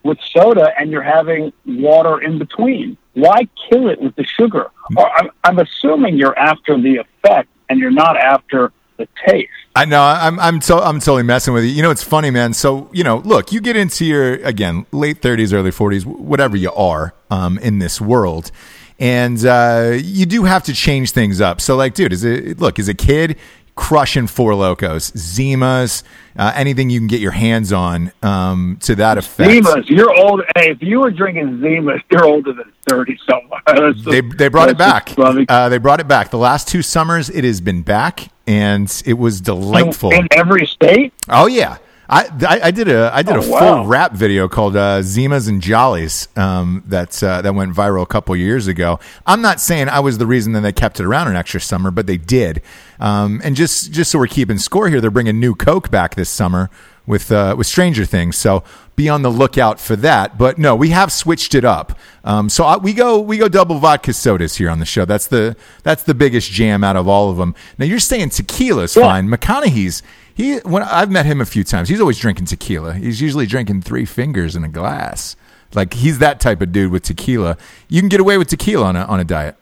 S3: with soda and you're having water in between. Why kill it with the sugar? Mm-hmm. Or I'm, I'm assuming you're after the effect and you're not after the taste.
S2: I know. I'm I'm so I'm totally messing with you. You know, it's funny, man. So you know, look, you get into your again late 30s, early 40s, whatever you are um, in this world, and uh, you do have to change things up. So, like, dude, is it look as a kid crushing Four Lokos, Zimas, uh, anything you can get your hands on um, to that effect.
S3: Zimas, you're old. Hey, if you were drinking Zimas, you're older than 30 somewhere. <laughs>
S2: They, they brought it back. Uh, they brought it back. The last two summers, it has been back, and it was delightful.
S3: In every state?
S2: Oh yeah, I, I, I did a I did
S3: Oh,
S2: a full
S3: wow.
S2: rap video called uh, Zimas and Jollies um, that uh, that went viral a couple years ago. I'm not saying I was the reason that they kept it around an extra summer, but they did. Um, and just just so we're keeping score here, they're bringing new Coke back this summer with uh, with Stranger Things. So be on the lookout for that. But no, we have switched it up. Um, so I, we go we go double vodka sodas here on the show. That's the that's the biggest jam out of all of them. Now you're saying tequila's
S3: Yeah.
S2: fine. McConaughey's he when I've met him a few times, he's always drinking tequila. He's usually drinking three fingers in a glass. Like he's that type of dude with tequila. You can get away with tequila on a on a diet.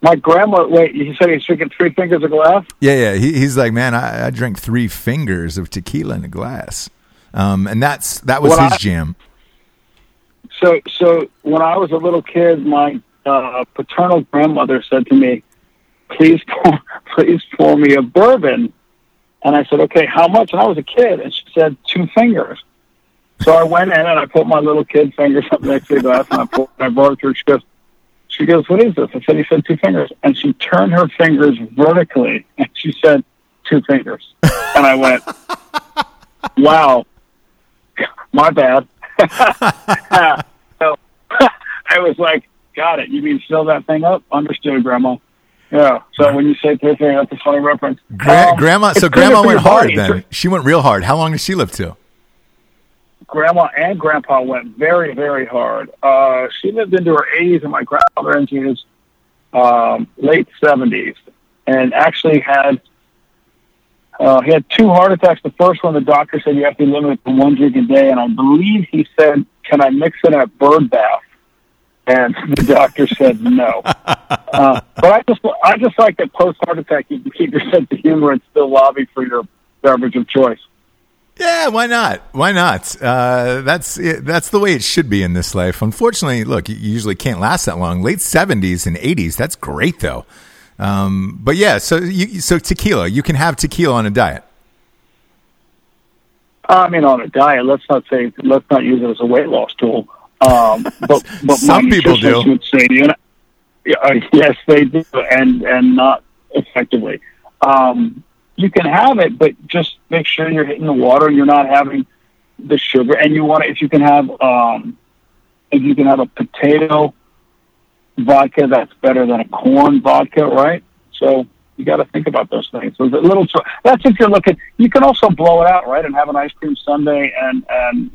S3: My grandma, wait, you said he's drinking three fingers of glass?
S2: Yeah, yeah. He, he's like, man, I, I drink three fingers of tequila in a glass, um, and that's that was
S3: Well,
S2: his
S3: I-
S2: jam.
S3: So, so when I was a little kid, my uh, paternal grandmother said to me, "Please pour, <laughs> please pour me a bourbon." And I said, "Okay, how much?" And I was a kid, and she said, two fingers." So I went in and I put my little kid fingers up next to the glass, and I poured. I brought it to her. She goes, "She goes, what is this?" I said, "He said two fingers," and she turned her fingers vertically, and she said, two fingers." And I went, "Wow, my bad." <laughs> so <laughs> I was like, got it. You mean fill that thing up? Understood, Grandma. Yeah. So when you say fingers, that's a funny reference.
S2: Gra-
S3: Um,
S2: grandma, so grandma went hard
S3: body.
S2: then. She went real hard. How long did she live to?
S3: Grandma and Grandpa went very, very hard. Uh, she lived into her 80s, and my grandfather into his um, late 70s, and actually had Uh, he had two heart attacks. The first one, the doctor said you have to limit it to one drink a day, and I believe he said, "Can I mix in a bird bath?" And <laughs> the doctor said no. <laughs> Uh, but I just, I just like that post heart attack, you can keep your sense of humor and still lobby for your beverage of choice.
S2: Yeah, why not? Why not? Uh, that's that's the way it should be in this life. Unfortunately, look, you usually can't last that long. Late seventies and eighties, that's great though. Um, but yeah, so you, so tequila, you can have tequila on a diet.
S3: I mean, on a diet. Let's not say let's not use it as a weight loss tool. Um, <laughs> but but
S2: some people do.
S3: Would say, you know, uh, yes, they do, and and not effectively. Um, you can have it, but just make sure you're hitting the water and you're not having the sugar. And you want to, if you can have, um, if you can have a potato vodka, that's better than a corn vodka, right? So you got to think about those things. So little, that's if you're looking. You can also blow it out, right, and have an ice cream sundae and and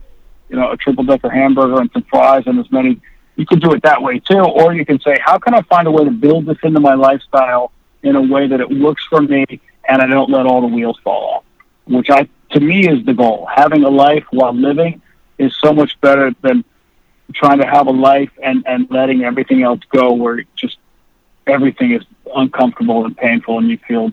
S3: you know a triple decker hamburger and some fries and as many. You can do it that way too, or you can say, how can I find a way to build this into my lifestyle in a way that it works for me and I don't let all the wheels fall off, which I to me is the goal. Having a life while living is so much better than trying to have a life and and letting everything else go where just everything is uncomfortable and painful and you feel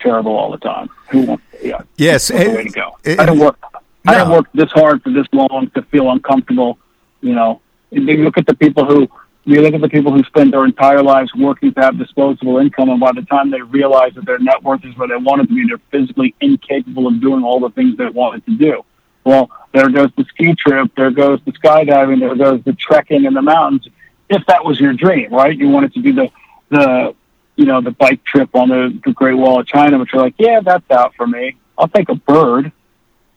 S3: terrible all the time. Who wants? Yeah,
S2: yes,
S3: that's the way to go. It, I don't work. No. I didn't work this hard for this long to feel uncomfortable. You know, and you look at the people who you look at the people who spend their entire lives working to have disposable income, and by the time they realize that their net worth is where they want it to be, they're physically incapable of doing all the things they wanted to do. Well, there goes the ski trip, there goes the skydiving, there goes the trekking in the mountains. If that was your dream, right? You wanted to do the the you know the bike trip on the, the Great Wall of China, but you're like, yeah, that's out for me. I'll take a bird.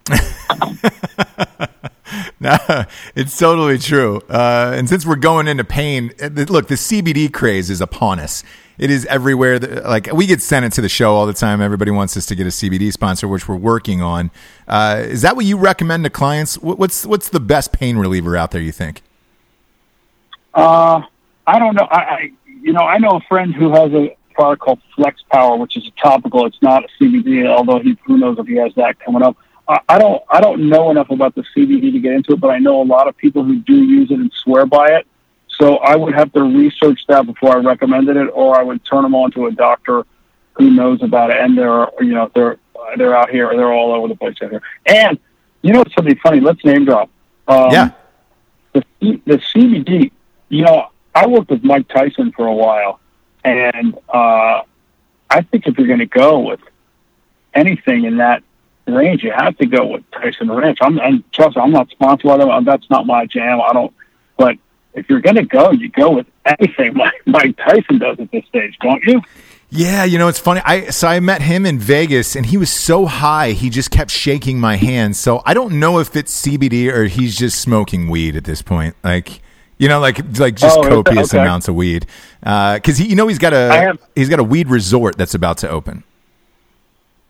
S3: <laughs>
S2: no, it's totally true. Uh, and since we're going into pain, uh, look, the CBD craze is upon us. It is everywhere. That, Like we get sent it to the show all the time. Everybody wants us to get a CBD sponsor, which we're working on. Uh, is that what you recommend to clients? What's what's the best pain reliever out there? You think?
S3: Uh, I don't know. I, I you know I know a friend who has a product called Flex Power, which is a topical. It's not a CBD, although he who knows if he has that coming up. I don't I don't know enough about the CBD to get into it, but I know a lot of people who do use it and swear by it. So I would have to research that before I recommended it, or I would turn them on to a doctor who knows about it. And they're you know they're they're out here, they're all over the place out here. And you know something funny? Let's name drop.
S2: Um, yeah.
S3: The the CBD. You know, I worked with Mike Tyson for a while, and uh, I think if you're going to go with anything in that range, you have to go with Tyson Ranch. I'm, and trust me, I'm not sponsored by them. That's not my jam. I don't. If you're going to go, you go with anything like <laughs> Mike Tyson does at this stage, don't you?
S2: Yeah, you know it's funny. I so I met him in Vegas, and he was so high, he just kept shaking my hand. So I don't know if it's CBD or he's just smoking weed at this point. Like you know, like like just oh, copious okay. amounts of weed. Because uh, you know, he's got a have, he's got a weed resort that's about to open.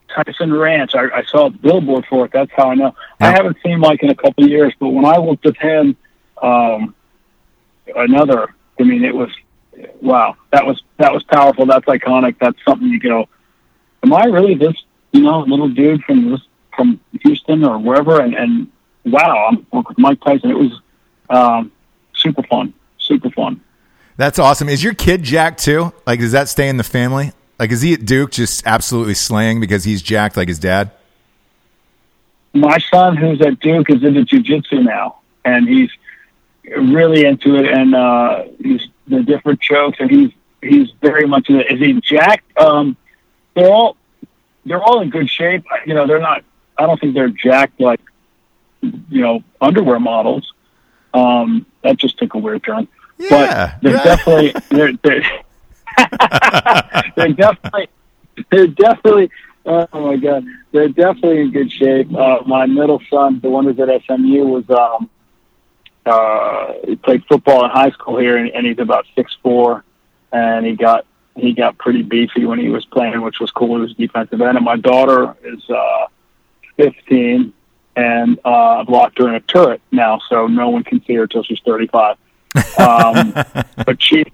S3: Tyson Ranch. I, I saw a billboard for it. That's how I know. I haven't seen Mike in a couple of years, but when I looked at him, um, another. I mean, it was wow. That was that was powerful. That's iconic. That's something you go. Am I really this? You know, little dude from this from Houston or wherever, and, and wow, I'm working with Mike Tyson. It was um, super fun. Super fun.
S2: That's awesome. Is your kid Jack too? Like, does that stay in the family? Like, is he at Duke just absolutely slaying because he's jacked like his dad?
S3: My son, who's at Duke, is into jujitsu now, and he's really into it, and uh, he's the different chokes, and he's he's very much into it. Is he jacked? Um, they're all they're all in good shape. You know, they're not. I don't think they're jacked like you know underwear models. Um, that just took a weird turn. Yeah, but they're definitely they're, they're <laughs> <laughs> they're definitely, they're definitely. Oh my god, they're definitely in good shape. Uh, my middle son, the one who's at SMU, was um, uh, he played football in high school here, and, and he's about six four, and he got he got pretty beefy when he was playing, which was cool. He was defensive end. And my daughter is uh, 15 and uh, locked her in a turret now, so no one can see her till she's 35. Um, <laughs> but she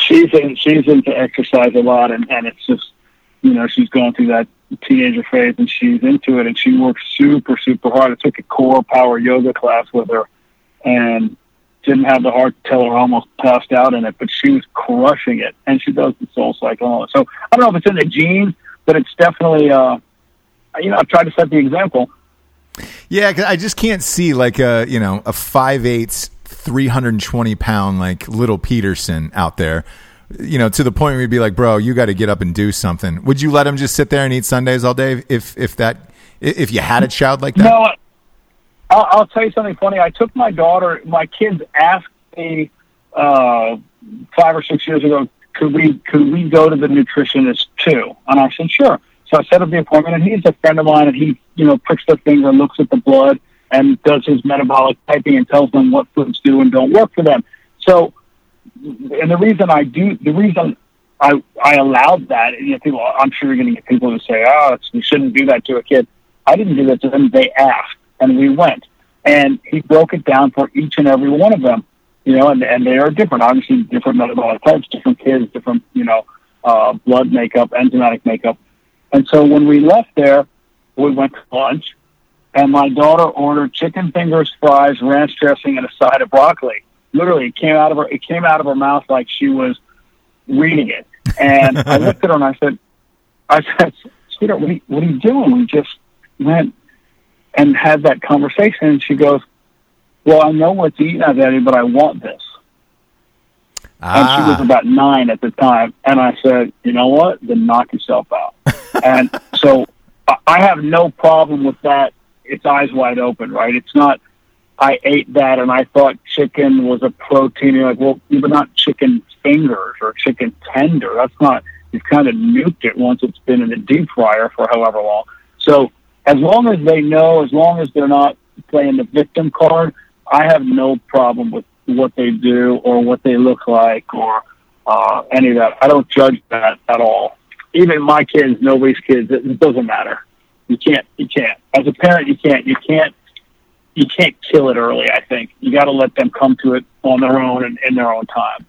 S3: she's in, she's into exercise a lot, and, and it's just you know she's going through that teenager phase and she's into it and she works super super hard. I took a core power yoga class with her and didn't have the heart to tell her almost passed out in it, but she was crushing it and she does the soul cycle. and all that. So I don't know if it's in the genes, but it's definitely uh you know I've tried to set the example.
S2: Yeah, 'cause I just can't see like a you know a five eighths, three hundred and twenty pound like little Peterson out there. You know, to the point where you'd be like, bro, you got to get up and do something. Would you let him just sit there and eat sundaes all day if if that if you had a child like that?
S3: No, I'll, I'll tell you something funny. I took my daughter. My kids asked me uh, five or six years ago, could we could we go to the nutritionist too? And I said, sure. So I set up the appointment, and he's a friend of mine, and he you know pricks their finger, looks at the blood, and does his metabolic typing, and tells them what foods do and don't work for them. So, and the reason I do, the reason I I allowed that, and you know, people, I'm sure you're going to get people who say, oh, you shouldn't do that to a kid. I didn't do that to them. They asked, and we went. And he broke it down for each and every one of them, you know, and, and they are different. Obviously, different metabolic types, different kids, different, you know, uh, blood makeup, enzymatic makeup. And so when we left there, we went to lunch, and my daughter ordered chicken fingers, fries, ranch dressing, and a side of broccoli. Literally, it came out of her. It came out of her mouth like she was reading it. And I looked at her and I said, "I said, sweetheart, what are you, what are you doing? We just went and had that conversation." And she goes, "Well, I know what to eat now, Daddy, but I want this." And she was
S2: Ah,
S3: about nine at the time. And I said, you know what? Then knock yourself out. <laughs> and so I- I have no problem with that. It's eyes wide open, right? It's not, I ate that and I thought chicken was a protein. You're like, well, but not chicken fingers or chicken tender. That's not, you've kind of nuked it once it's been in the deep fryer for however long. So as long as they know, as long as they're not playing the victim card, I have no problem with what they do or what they look like or uh, any of that. I don't judge that at all. Even my kids, nobody's kids, it, it doesn't matter. You can't, you can't. As a parent, you can't, you can't, you can't kill it early. I think you got to let them come to it on their own and in their own time.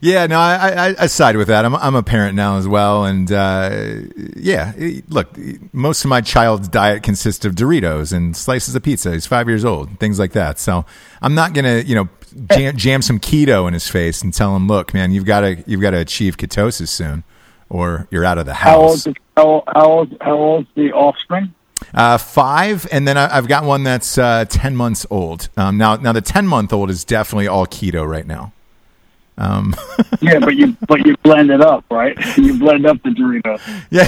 S2: Yeah, no, I, I, I side with that. I'm, I'm a parent now as well, and uh, yeah, look, most of my child's diet consists of Doritos and slices of pizza. He's five years old, things like that. So I'm not gonna, you know, jam, jam some keto in his face and tell him, look, man, you've got to, you've got to achieve ketosis soon, or you're out of the
S3: How old?
S2: house.
S3: Is, how, how old? How old's the offspring?
S2: Uh, five, and then I, I've got one that's uh, ten months old. Um, now, now the ten month old is definitely all keto right now. Um, <laughs>
S3: Yeah, but you but you blend it up, right? You blend up the Doritos.
S2: Yeah.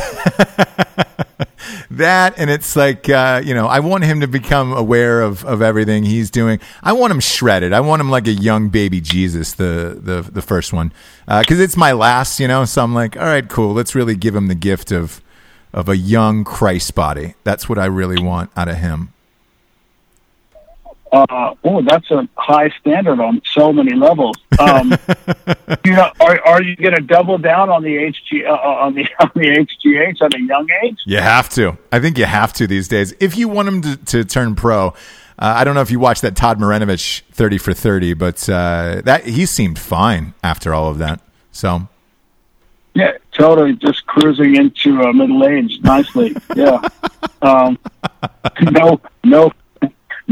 S2: that and it's like uh, you know, I want him to become aware of, of everything he's doing. I want him shredded. I want him like a young baby Jesus, the the the first one, because it's my last. You know, so I'm like, all right, cool. Let's really give him the gift of of a young Christ body. That's what I really want out of him.
S3: Uh, oh, that's a high standard on so many levels. Um, <laughs> you know, are are you going to double down on the HG uh, on the <laughs> on the HGH at a young age?
S2: You have to. I think you have to these days. If you want him to, to turn pro, uh, I don't know if you watched that Todd Marinovich 30 for 30, but uh, that he seemed fine after all of that. So,
S3: Yeah, totally. Just cruising into uh, middle age nicely. Yeah. <laughs> Um, no, no,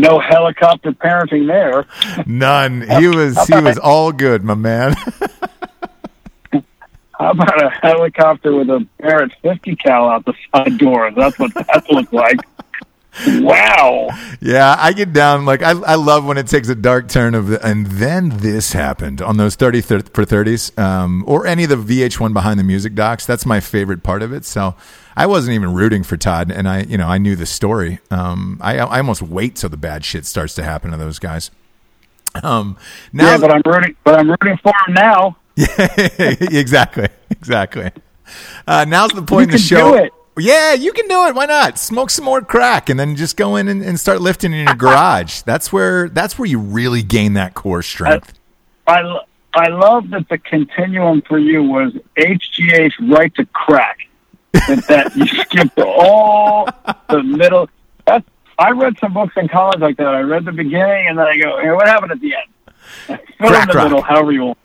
S3: no helicopter parenting there.
S2: none. <laughs> He was he was all good, my man. <laughs>
S3: How about a helicopter with a Barrett 50 cal out the side door? That's what that looked like. <laughs> Wow.
S2: yeah, I get down like I I love when it takes a dark turn of the, and then this happened on those 30 thir- for 30s um, or any of the VH1 behind the music docs. That's my favorite part of it. So, I wasn't even rooting for Todd and I you know, I knew the story. Um, I I almost wait till the bad shit starts to happen to those guys. Um, now
S3: Yeah, but I'm rooting. But I'm rooting for him now. <laughs>
S2: Yeah, exactly, exactly. Uh, now's the point
S3: You
S2: in the show. Yeah, you can do it. Why not? Smoke some more crack and then just go in and, and start lifting in your <laughs> garage. That's where that's where you really gain that core strength.
S3: I lo- I love that the continuum for you was HGH right to crack. that, that you <laughs> skipped all the middle. That's, I read some books in college like that. I read the beginning and then I go, hey, what happened at the end? <laughs> Fill
S2: Crack,
S3: in the middle, however you want.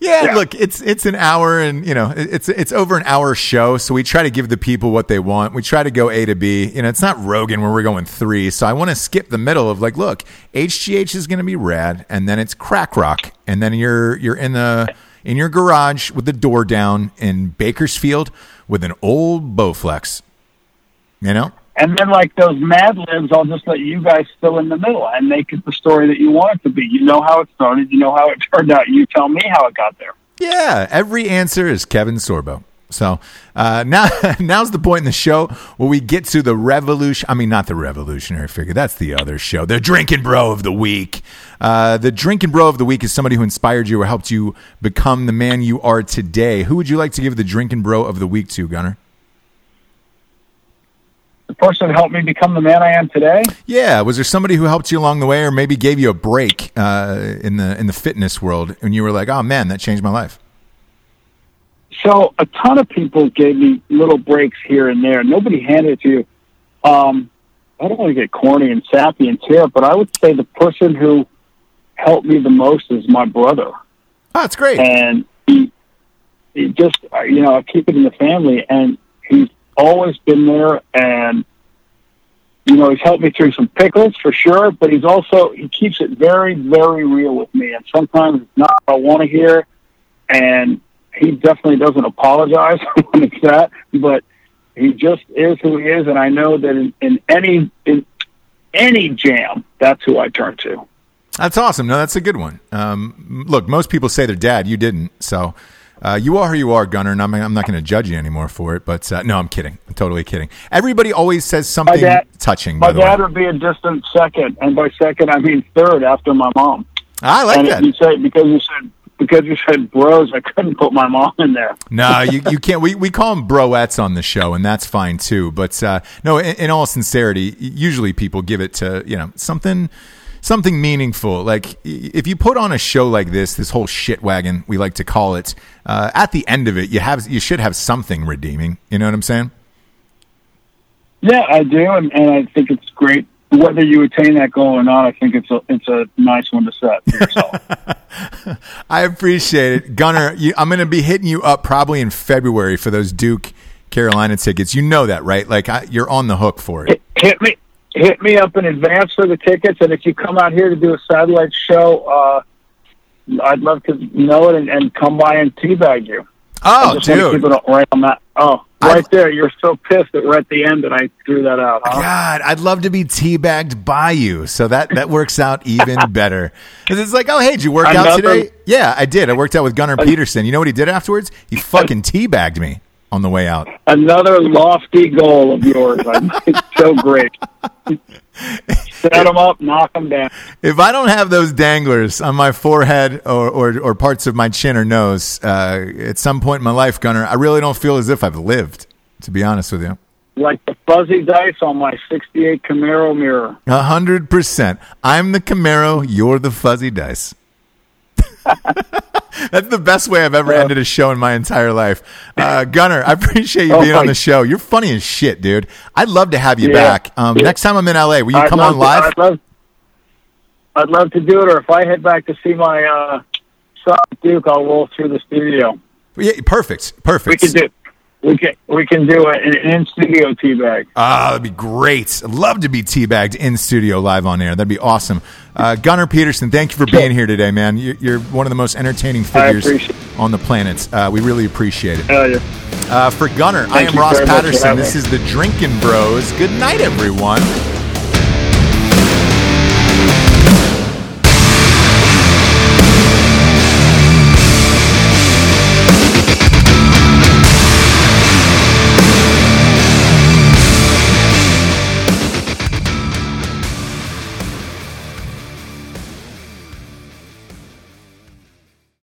S2: Yeah,
S3: Yeah.
S2: look, it's it's an hour and you know it's it's over an hour show, so we try to give the people what they want. We try to go A to B. You know, it's not Rogan where we're going three, so I want to skip the middle of like, look, HGH is going to be rad, and then it's crack rock, and then you're you're in the in your garage with the door down in Bakersfield with an old Bowflex. You know,
S3: And then, like those Mad Libs, I'll just let you guys fill in the middle and make it the story that you want it to be. You know how it started. You know how it <laughs> turned out. You tell me how it got there.
S2: Yeah, every answer is Kevin Sorbo. So uh, <laughs> now, now's the point in the show where we get to the revolution. I mean, not the revolutionary figure. That's the other show. The drinking bro of the week. Uh, the drinking bro of the week is somebody who inspired you or helped you become the man you are today. Who would you like to give the drinking bro of the week to, Gunnar?
S3: The person who helped me become the man I am today.
S2: Yeah, was there somebody who helped you along the way, or maybe gave you a break uh, in the in the fitness world, and you were like, "Oh man, that changed my life."
S3: So a ton of people gave me little breaks here and there. Nobody handed it to you. Um, I don't want to get corny and sappy and tear, but I would say the person who helped me the most is my brother.
S2: Oh, that's great.
S3: and he, he just uh, you know I keep it in the family, and he's always been there, and you know he's helped me through some pickles for sure, but he's also he keeps it very very real with me, and sometimes it's not what I want to hear, and he definitely doesn't apologize <laughs> when it's that, but he just is who he is, and I know that in, in any in any jam, that's who I turn to.
S2: That's awesome. No, that's a good one. Um, look, most people say their dad. You didn't. So uh, you are who you are, Gunnar, and I'm, I'm not going to judge you anymore for it. But uh, no, I'm kidding. I'm totally kidding. Everybody always says something
S3: dad-
S2: touching,
S3: My
S2: by the
S3: dad
S2: way.
S3: would be a distant second, and by second I mean third after my mom.
S2: I like
S3: and
S2: that.
S3: you said because you said because you said bros, I couldn't put my mom in there. <laughs>
S2: No, you, you can't. We, we call them broettes on the show, and that's fine too. But uh, no, in, in all sincerity, usually people give it to you know something something meaningful. Like if you put on a show like this, this whole shit wagon we like to call it. Uh, at the end of it, you have you should have something redeeming. You know what I'm saying?
S3: Yeah, I do, and, and I think it's great. Whether you attain that goal or not, I think it's a it's a nice one to set for yourself. <laughs>
S2: I appreciate it, Gunnar. You, I'm going to be hitting you up probably in February for those Duke Carolina tickets. You know that, right? Like I, you're on the hook for it.
S3: hit, hit me hit me up in advance for the tickets, and if you come out here to do a satellite show, uh, I'd love to know it and, and come by and teabag you.
S2: Oh,
S3: just want to
S2: dude.
S3: keep it right on that. Oh, right there. You're so pissed that we're at the end and I threw that out. Huh?
S2: God, I'd love to be teabagged by you. So that, that works out even <laughs> better. it's like, oh, hey, did you work out today? Yeah, I did. I worked out with Gunnar Peterson. You know what he did afterwards? He fucking teabagged me on the way out.
S3: Another lofty goal of yours. It's so great. <laughs> Set them up, knock them down.
S2: If I don't have those danglers on my forehead or, or, or parts of my chin or nose uh, at some point in my life, Gunnar, I really don't feel as if I've lived, to be honest with you.
S3: Like the fuzzy dice on my 68 Camaro mirror.
S2: A hundred percent. I'm the Camaro. You're the fuzzy dice. <laughs> That's the best way I've ever ended a show in my entire life. Uh, Gunnar, I appreciate you
S3: Oh,
S2: being on the show. You're funny as shit, dude. I'd love to have you
S3: Yeah.
S2: back. Um,
S3: Yeah.
S2: Next time I'm in LA, will you
S3: I'd
S2: come on
S3: to-
S2: live?
S3: I'd love, I'd love to do it, or if I head back to see my uh, son Duke, I'll roll through the studio.
S2: yeah, perfect. Perfect.
S3: We can do. We can we can do it an in studio teabag.
S2: Ah, that'd be great. I'd love to be teabagged in studio live on air. That'd be awesome. Uh, Gunnar Peterson, thank you for being here today, man. You're, you're one of the most entertaining figures on the planet. Uh, we really appreciate it.
S3: Hell yeah.
S2: Uh, for Gunnar, I am Ross
S3: very much for
S2: Patterson. This is the Drinking Bros. Good night, everyone.